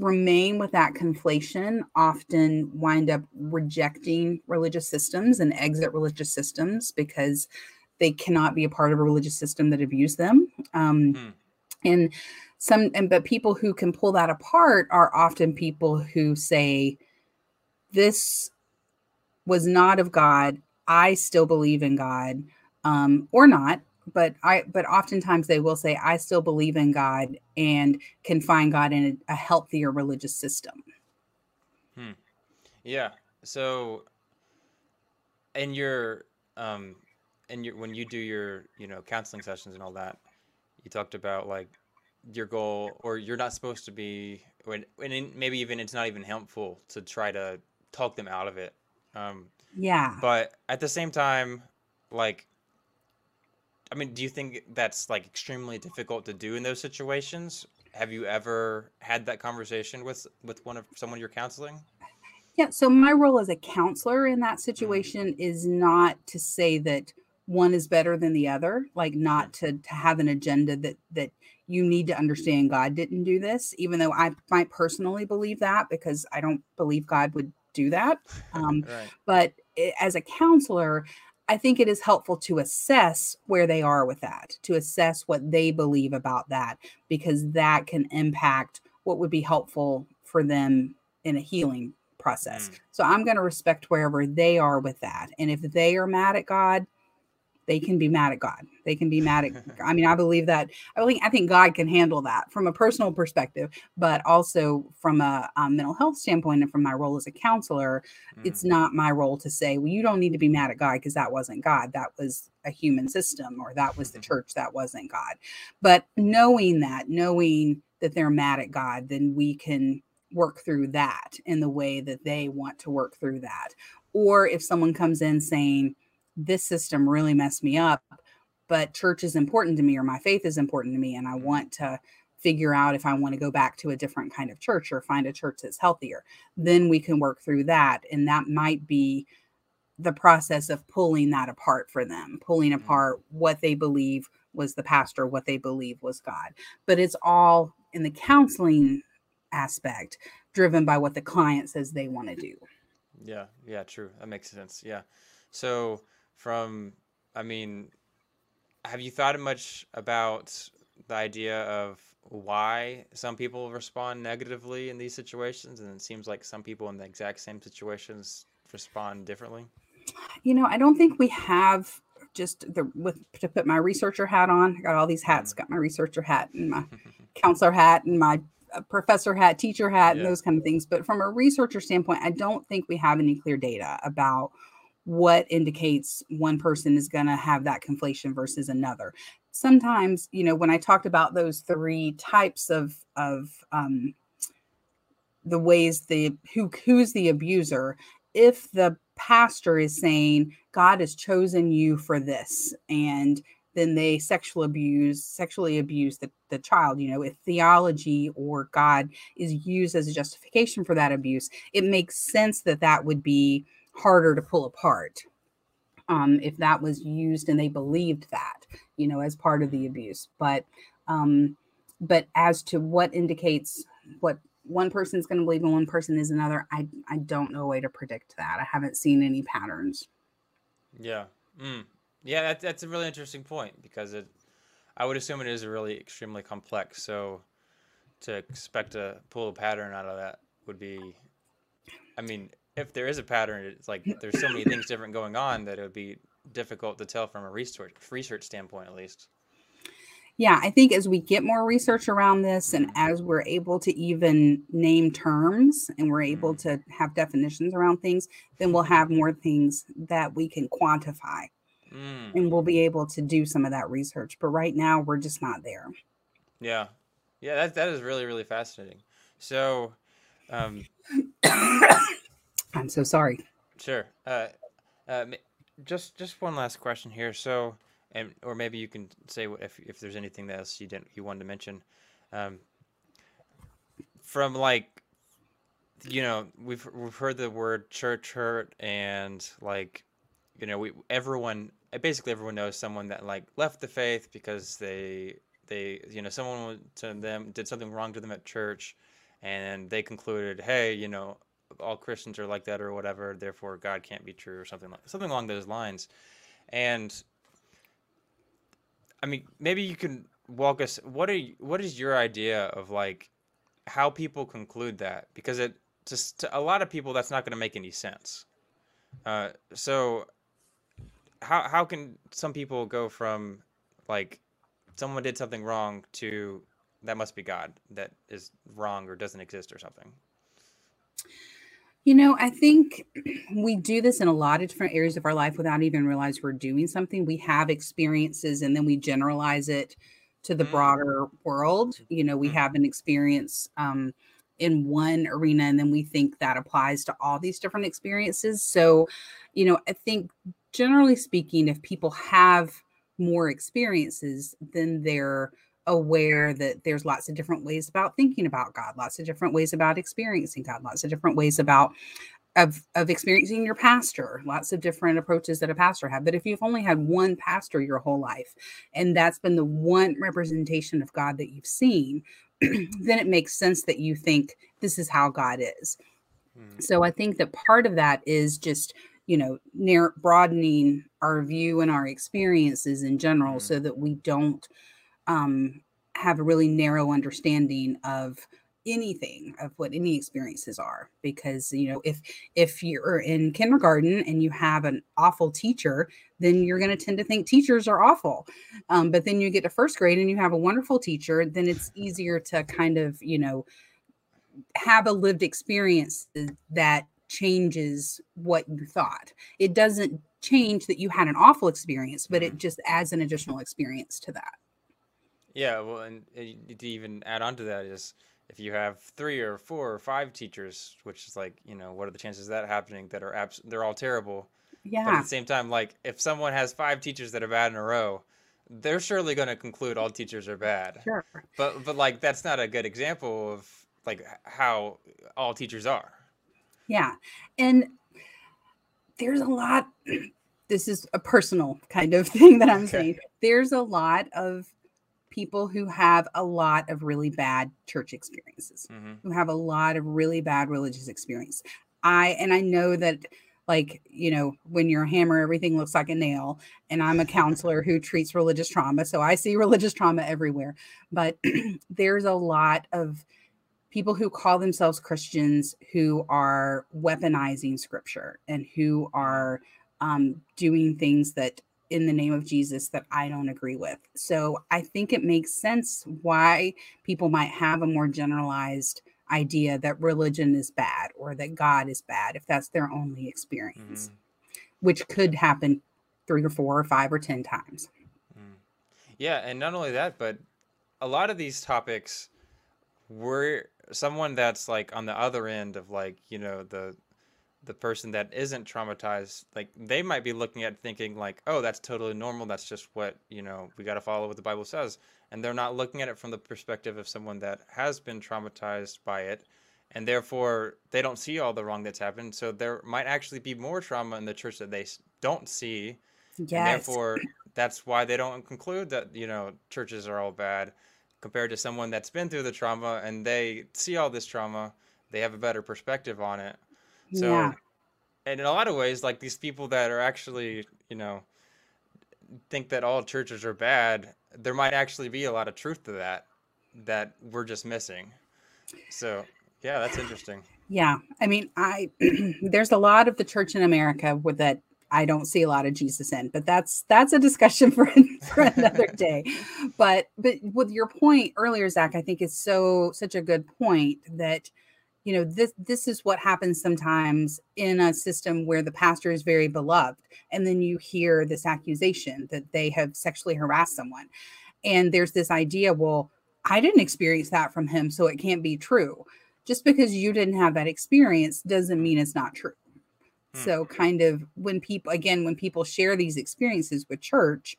remain with that conflation often wind up rejecting religious systems and exit religious systems because they cannot be a part of a religious system that abuse them. Um, hmm. And some, and but people who can pull that apart are often people who say, "This was not of God. I still believe in God, um, or not." But I, but oftentimes they will say, "I still believe in God and can find God in a, a healthier religious system." Hmm. Yeah. So, in your um, and you, when you do your you know counseling sessions and all that, you talked about like your goal or you're not supposed to be when and maybe even it's not even helpful to try to talk them out of it. Um, yeah. But at the same time, like, I mean, do you think that's like extremely difficult to do in those situations? Have you ever had that conversation with with one of someone you're counseling? Yeah. So my role as a counselor in that mm-hmm. situation is not to say that one is better than the other like not to to have an agenda that that you need to understand god didn't do this even though i might personally believe that because i don't believe god would do that um, [LAUGHS] right. but as a counselor i think it is helpful to assess where they are with that to assess what they believe about that because that can impact what would be helpful for them in a healing process mm. so i'm going to respect wherever they are with that and if they are mad at god they can be mad at God. They can be mad at. [LAUGHS] I mean, I believe that. I think I think God can handle that from a personal perspective, but also from a um, mental health standpoint and from my role as a counselor, mm. it's not my role to say, well, you don't need to be mad at God because that wasn't God. That was a human system, or that was the [LAUGHS] church. That wasn't God. But knowing that, knowing that they're mad at God, then we can work through that in the way that they want to work through that. Or if someone comes in saying this system really messed me up, but church is important to me or my faith is important to me. And I want to figure out if I want to go back to a different kind of church or find a church that's healthier. Then we can work through that. And that might be the process of pulling that apart for them, pulling mm-hmm. apart what they believe was the pastor, what they believe was God. But it's all in the counseling aspect driven by what the client says they want to do. Yeah, yeah, true. That makes sense. Yeah. So from I mean, have you thought much about the idea of why some people respond negatively in these situations and it seems like some people in the exact same situations respond differently? You know, I don't think we have just the with to put my researcher hat on. I got all these hats, mm. got my researcher hat and my counselor hat and my uh, professor hat, teacher hat, yeah. and those kind of things. But from a researcher standpoint, I don't think we have any clear data about what indicates one person is going to have that conflation versus another. Sometimes you know when i talked about those three types of of um the ways the who who's the abuser if the pastor is saying god has chosen you for this and then they sexual abuse sexually abuse the, the child you know if theology or god is used as a justification for that abuse it makes sense that that would be harder to pull apart um, if that was used and they believed that, you know, as part of the abuse. But um, but as to what indicates what one person is going to believe and one person is another, I I don't know a way to predict that. I haven't seen any patterns. Yeah. Mm. Yeah, that, that's a really interesting point because it, I would assume it is really extremely complex. So to expect to pull a pattern out of that would be, I mean, if there is a pattern, it's like there's so many things different going on that it would be difficult to tell from a research research standpoint, at least. Yeah, I think as we get more research around this and as we're able to even name terms and we're able Mm. to have definitions around things, then we'll have more things that we can quantify Mm. and we'll be able to do some of that research. But right now, we're just not there. Yeah. Yeah, that that is really really fascinating. So, um, [COUGHS] I'm so sorry. Sure. Uh, uh, just just one last question here. So, and or maybe you can say if if there's anything else you didn't you wanted to mention. Um, from like, you know, we've we've heard the word church hurt, and like, you know, we everyone basically everyone knows someone that like left the faith because they they you know someone to them did something wrong to them at church, and they concluded, hey, you know, all Christians are like that or whatever, therefore God can't be true or something like something along those lines. And I mean, maybe you can walk us what are you, what is your idea of like how people conclude that? Because it just to a lot of people that's not going to make any sense. Uh, so how how can some people go from like someone did something wrong to that must be God that is wrong or doesn't exist or something? You know, I think [CLEARS THROAT] we do this in a lot of different areas of our life without even realize we're doing something. We have experiences and then we generalize it to the Mm. broader world. You know, we Mm. have an experience um, in one arena and then we think that applies to all these different experiences. So, you know, I think generally speaking, if people have more experiences, then they're aware that there's lots of different ways about thinking about God, lots of different ways about experiencing God, lots of different ways about of of experiencing your pastor, lots of different approaches that a pastor have. But if you've only had one pastor your whole life, and that's been the one representation of God that you've seen, [CLEARS THROAT] then it makes sense that you think this is how God is. Mm. So I think that part of that is just, you know, near broadening our view and our experiences in general Mm. so that we don't um, have a really narrow understanding of anything of what any experiences are because you know if if you're in kindergarten and you have an awful teacher then you're going to tend to think teachers are awful um, but then you get to first grade and you have a wonderful teacher then it's easier to kind of you know have a lived experience that changes what you thought. It doesn't change that you had an awful experience, but it just adds an additional experience to that. Yeah, well, and y- to even add on to that is if you have three or four or five teachers, which is like, you know, what are the chances of that happening that are abs- they're all terrible. Yeah. But at the same time, like if someone has five teachers that are bad in a row, they're surely going to conclude all teachers are bad. sure. But but like that's not a good example of like how all teachers are. Yeah. And there's a lot, [CLEARS THROAT] this is a personal kind of [LAUGHS] thing that I'm Okay. saying. There's a lot of people who have a lot of really bad church experiences. hmm who have a lot of really bad religious experience. I and I know that like, you know, when you're a hammer everything looks like a nail and I'm a counselor who treats religious trauma, so I see [LAUGHS] religious trauma everywhere. But [CLEARS THROAT] there's a lot of people who call themselves Christians who are weaponizing scripture and who are um, doing things that in the name of Jesus that I don't agree with. So I think it makes sense why people might have a more generalized idea that religion is bad or that God is bad if that's their only experience, hmm which could happen three or four or five or 10 times. Mm. Yeah, and not only that, but a lot of these topics were someone that's like on the other end of like, you know, the the person that isn't traumatized, like they might be looking at thinking like, "Oh, that's totally normal. That's just what, you know, we got to follow what the Bible says." And they're not looking at it from the perspective of someone that has been traumatized by it, and therefore they don't see all the wrong that's happened. So there might actually be more trauma in the church that they don't see and Yes. therefore that's why they don't conclude that you know churches are all bad compared to someone that's been through the trauma and they see all this trauma, they have a better perspective on it. So, Yeah. and in a lot of ways, like these people that are actually, you know, think that all churches are bad, there might actually be a lot of truth to that that we're just missing. So, yeah, that's interesting. Yeah. I mean, I [CLEARS THROAT] there's a lot of the church in America with that I don't see a lot of Jesus in, but that's that's a discussion [LAUGHS] for, for another [LAUGHS] day. But but with your point earlier, Zach, I think is so such a good point that you know this this is what happens sometimes in a system where the pastor is very beloved and then you hear this accusation that they have sexually harassed someone and there's this idea well i didn't experience that from him so it can't be true just because you didn't have that experience doesn't mean it's not true Hmm. so kind of when people again when people share these experiences with church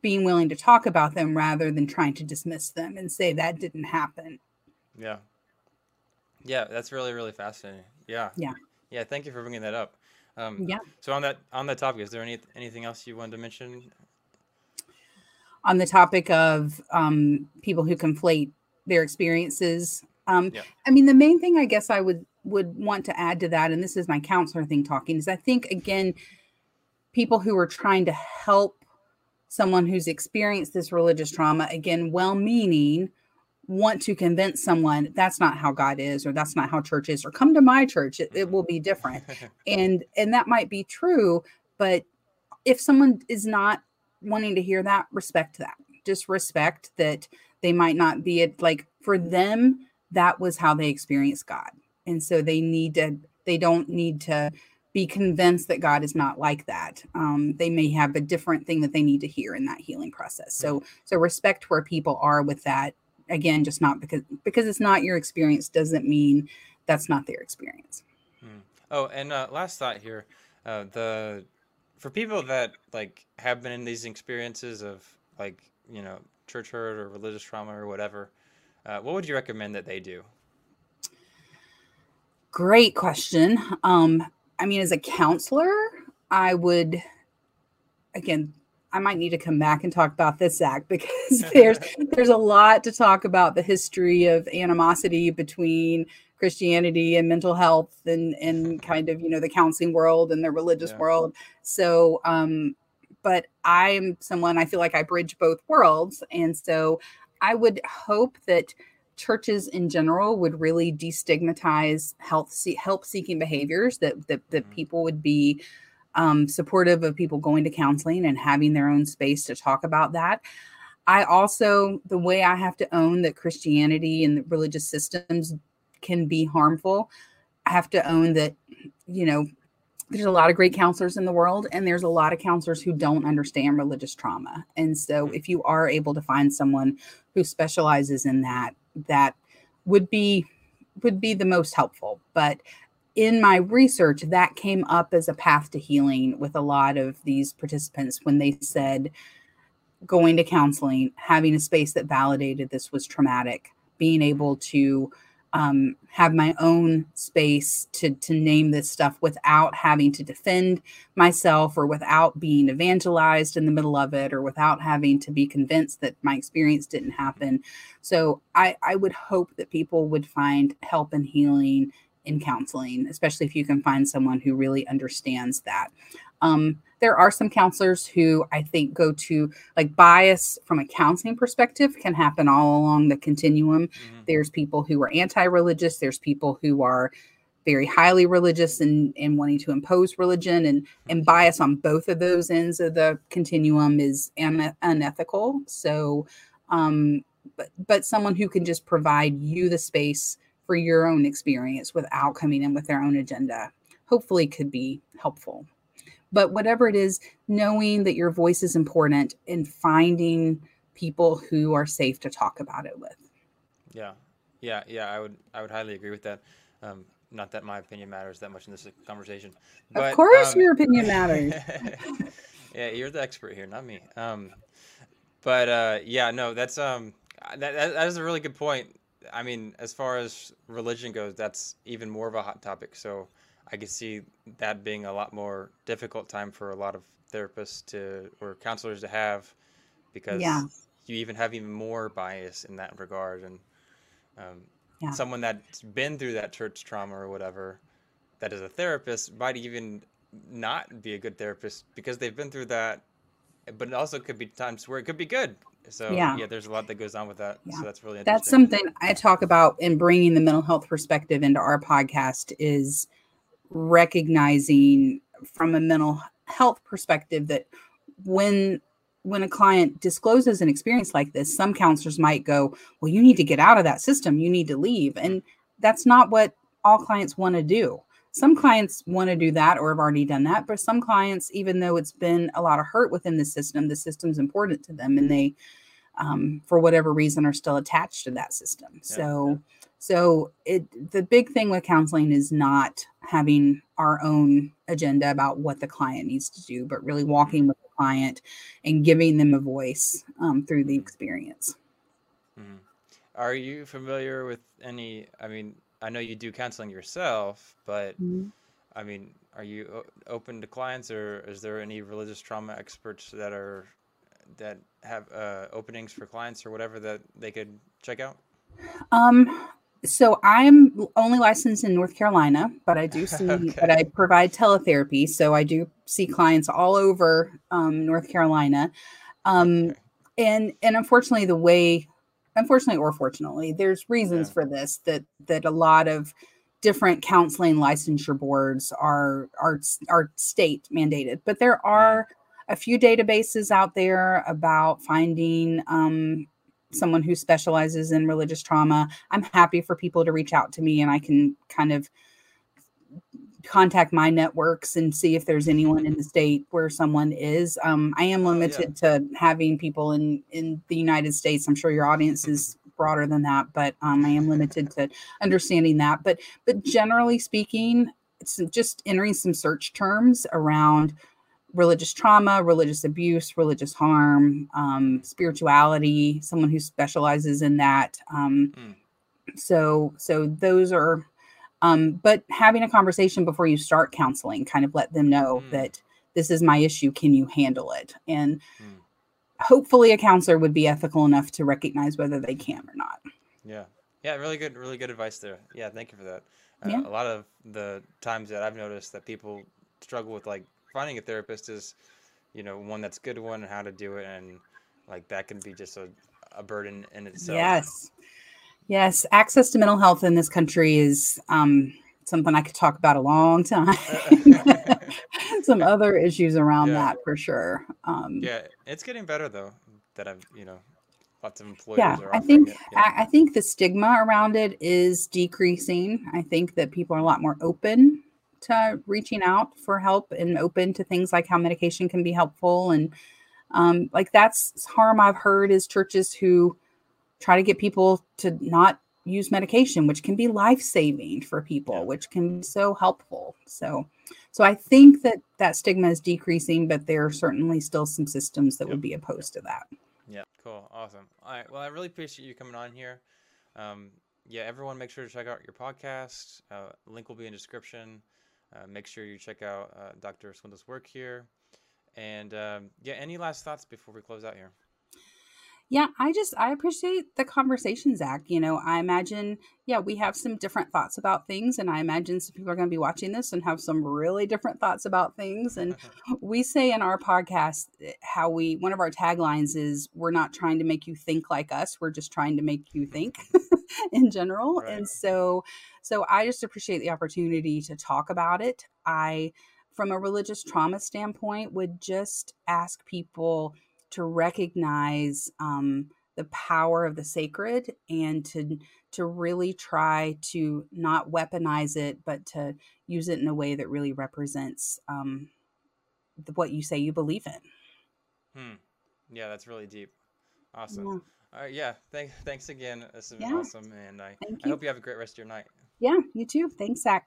being willing to talk about them rather than trying to dismiss them and say that didn't happen Yeah. Yeah, that's really, really fascinating. Yeah. Yeah. Yeah, thank you for bringing that up. Um, yeah so on that on that topic, is there any anything else you wanted to mention? on the topic of um, people who conflate their experiences. Um, Yeah. I mean, the main thing I guess I would would want to add to that, and this is my counselor thing talking, is I think again, people who are trying to help someone who's experienced this religious trauma, again, well-meaning, want to convince someone that's not how God is, or that's not how church is, or come to my church, it, it will be different. [LAUGHS] And and that might be true but if someone is not wanting to hear that respect that. Just respect that they might not be it like for them that was how they experienced god. And so they need to they don't need to be convinced that god is not like that. Um, they may have a different thing that they need to hear in that healing process. So so respect where people are with that again just not because because it's not your experience doesn't mean that's not their experience Oh, and uh, last thought here, uh, the for people that like have been in these experiences of like you know church hurt or religious trauma or whatever, uh, what would you recommend that they do? Great question. Um, I mean, as a counselor, I would again, I might need to come back and talk about this act [LAUGHS] because [LAUGHS] there's there's a lot to talk about the history of animosity between Christianity and mental health and and kind of you know the counseling world and the religious Yeah. world. So um but I'm someone I feel like I bridge both worlds and so I would hope that churches in general would really destigmatize health see, help seeking behaviors that that, that Mhm. people would be um, supportive of people going to counseling and having their own space to talk about that. I also, the way I have to own that Christianity and the religious systems can be harmful, I have to own that, you know, there's a lot of great counselors in the world, and there's a lot of counselors who don't understand religious trauma. And so, if you are able to find someone who specializes in that, that would be would be the most helpful. But in my research, that came up as a path to healing with a lot of these participants when they said going to counseling, having a space that validated this was traumatic, being able to um, have my own space to to name this stuff without having to defend myself or without being evangelized in the middle of it or without having to be convinced that my experience didn't happen. So I, I would hope that people would find help and healing in counseling, especially if you can find someone who really understands that. Um, there are some counselors who I think go to like bias from a counseling perspective can happen all along the continuum. Mhm. There's people who are anti religious, there's people who are very highly religious and, and wanting to impose religion and, and bias on both of those ends of the continuum is un- unethical. So, um, but, but someone who can just provide you the space for your own experience without coming in with their own agenda hopefully could be helpful but whatever it is knowing that your voice is important and finding people who are safe to talk about it with Yeah, yeah, yeah. I would I would highly agree with that. Um, not that my opinion matters that much in this conversation, but of course um, your opinion matters [LAUGHS] yeah, you're the expert here, not me. Um, but uh, yeah, no, that's um, that, that that is a really good point. I mean, as far as religion goes, that's even more of a hot topic. So I could see that being a lot more difficult time for a lot of therapists to or counselors to have, because Yeah. you even have even more bias in that regard. And um, Yeah. someone that's been through that church trauma or whatever, that is a therapist, might even not be a good therapist because they've been through that. But it also could be times where it could be good. So Yeah. yeah, there's a lot that goes on with that. Yeah. So that's really interesting. That's something I talk about in bringing the mental health perspective into our podcast is recognizing from a mental health perspective that when when a client discloses an experience like this, some counselors might go, "Well, you need to get out of that system. You need to leave." And that's not what all clients want to do. Some clients want to do that or have already done that, but some clients, even though it's been a lot of hurt within the system, the system's important to them and they um, for whatever reason are still attached to that system. So so it the big thing with counseling is not having our own agenda about what the client needs to do, but really walking with the client and giving them a voice um, through the experience. Mhm. Are you familiar with any? I mean, I know you do counseling yourself, but I mean, are you open to clients, or is there any religious trauma experts that are that have uh, openings for clients or whatever that they could check out? Um, so I'm only licensed in North Carolina, but I do [LAUGHS] see, but I provide teletherapy. So I do see clients all over um, North Carolina. Um, Okay. and and unfortunately the way unfortunately or fortunately there's reasons Yeah. for this that that a lot of different counseling licensure boards are are are state mandated. But there are a few databases out there about finding um, someone who specializes in religious trauma. I'm happy for people to reach out to me and i can kind of contact my networks and see if there's anyone in the state where someone is. Um, I am Oh, yeah. limited to having people in in the United States. I'm sure your audience is broader than that, but um, I am limited to understanding that. But but generally speaking, it's just entering some search terms around religious trauma, religious abuse, religious harm, um, spirituality. Someone who specializes in that. Um, Mm. so so those are um, but having a conversation before you start counseling kind of let them know Mm. that this is my issue can you handle it and Mm. hopefully a counselor would be ethical enough to recognize whether they can or not Yeah. Yeah, really good, really good advice there. Yeah, thank you for that. Uh, Yeah. A lot of the times that I've noticed that people struggle with like finding a therapist is, you know, one that's good one and how to do it, and like that can be just a, a burden in itself. yes yes access to mental health in this country is um, something i could talk about a long time [LAUGHS] [LAUGHS] some other issues around Yeah. that for sure um, Yeah, it's getting better though. That I've, you know, lots of employers yeah are i think. Yeah. I, I think the stigma around it is decreasing i think that people are a lot more open to reaching out for help and open to things like how medication can be helpful and um, like that's harm i've heard is churches who try to get people to not use medication which can be life-saving for people which can be so helpful so so i think that that stigma is decreasing but there are certainly still some systems that Yep. would be opposed to that Yeah, cool, awesome. All right, well, I really appreciate you coming on here. Um, yeah, everyone, make sure to check out your podcast. Uh, link will be in description. Uh, make sure you check out uh, Dr. Swindle's work here. And um, yeah, any last thoughts before we close out here? Yeah, I just I appreciate the conversation, Zach. You know, I imagine, yeah, we have some different thoughts about things, and I imagine some people are going to be watching this and have some really different thoughts about things. And [LAUGHS] we say in our podcast eh, how we one of our taglines is we're not trying to make you think like us, we're just trying to make you think [LAUGHS] in general. Right. And so so I just appreciate the opportunity to talk about it. I from a religious trauma standpoint would just ask people to recognize um, the power of the sacred and to to really try to not weaponize it but to use it in a way that really represents um, the, what you say you believe in Hmm. Yeah, that's really deep. Awesome. yeah, All right, yeah, thank, thanks again. This has been Yeah. awesome. And I, I hope you have a great rest of your night. yeah you too thanks zach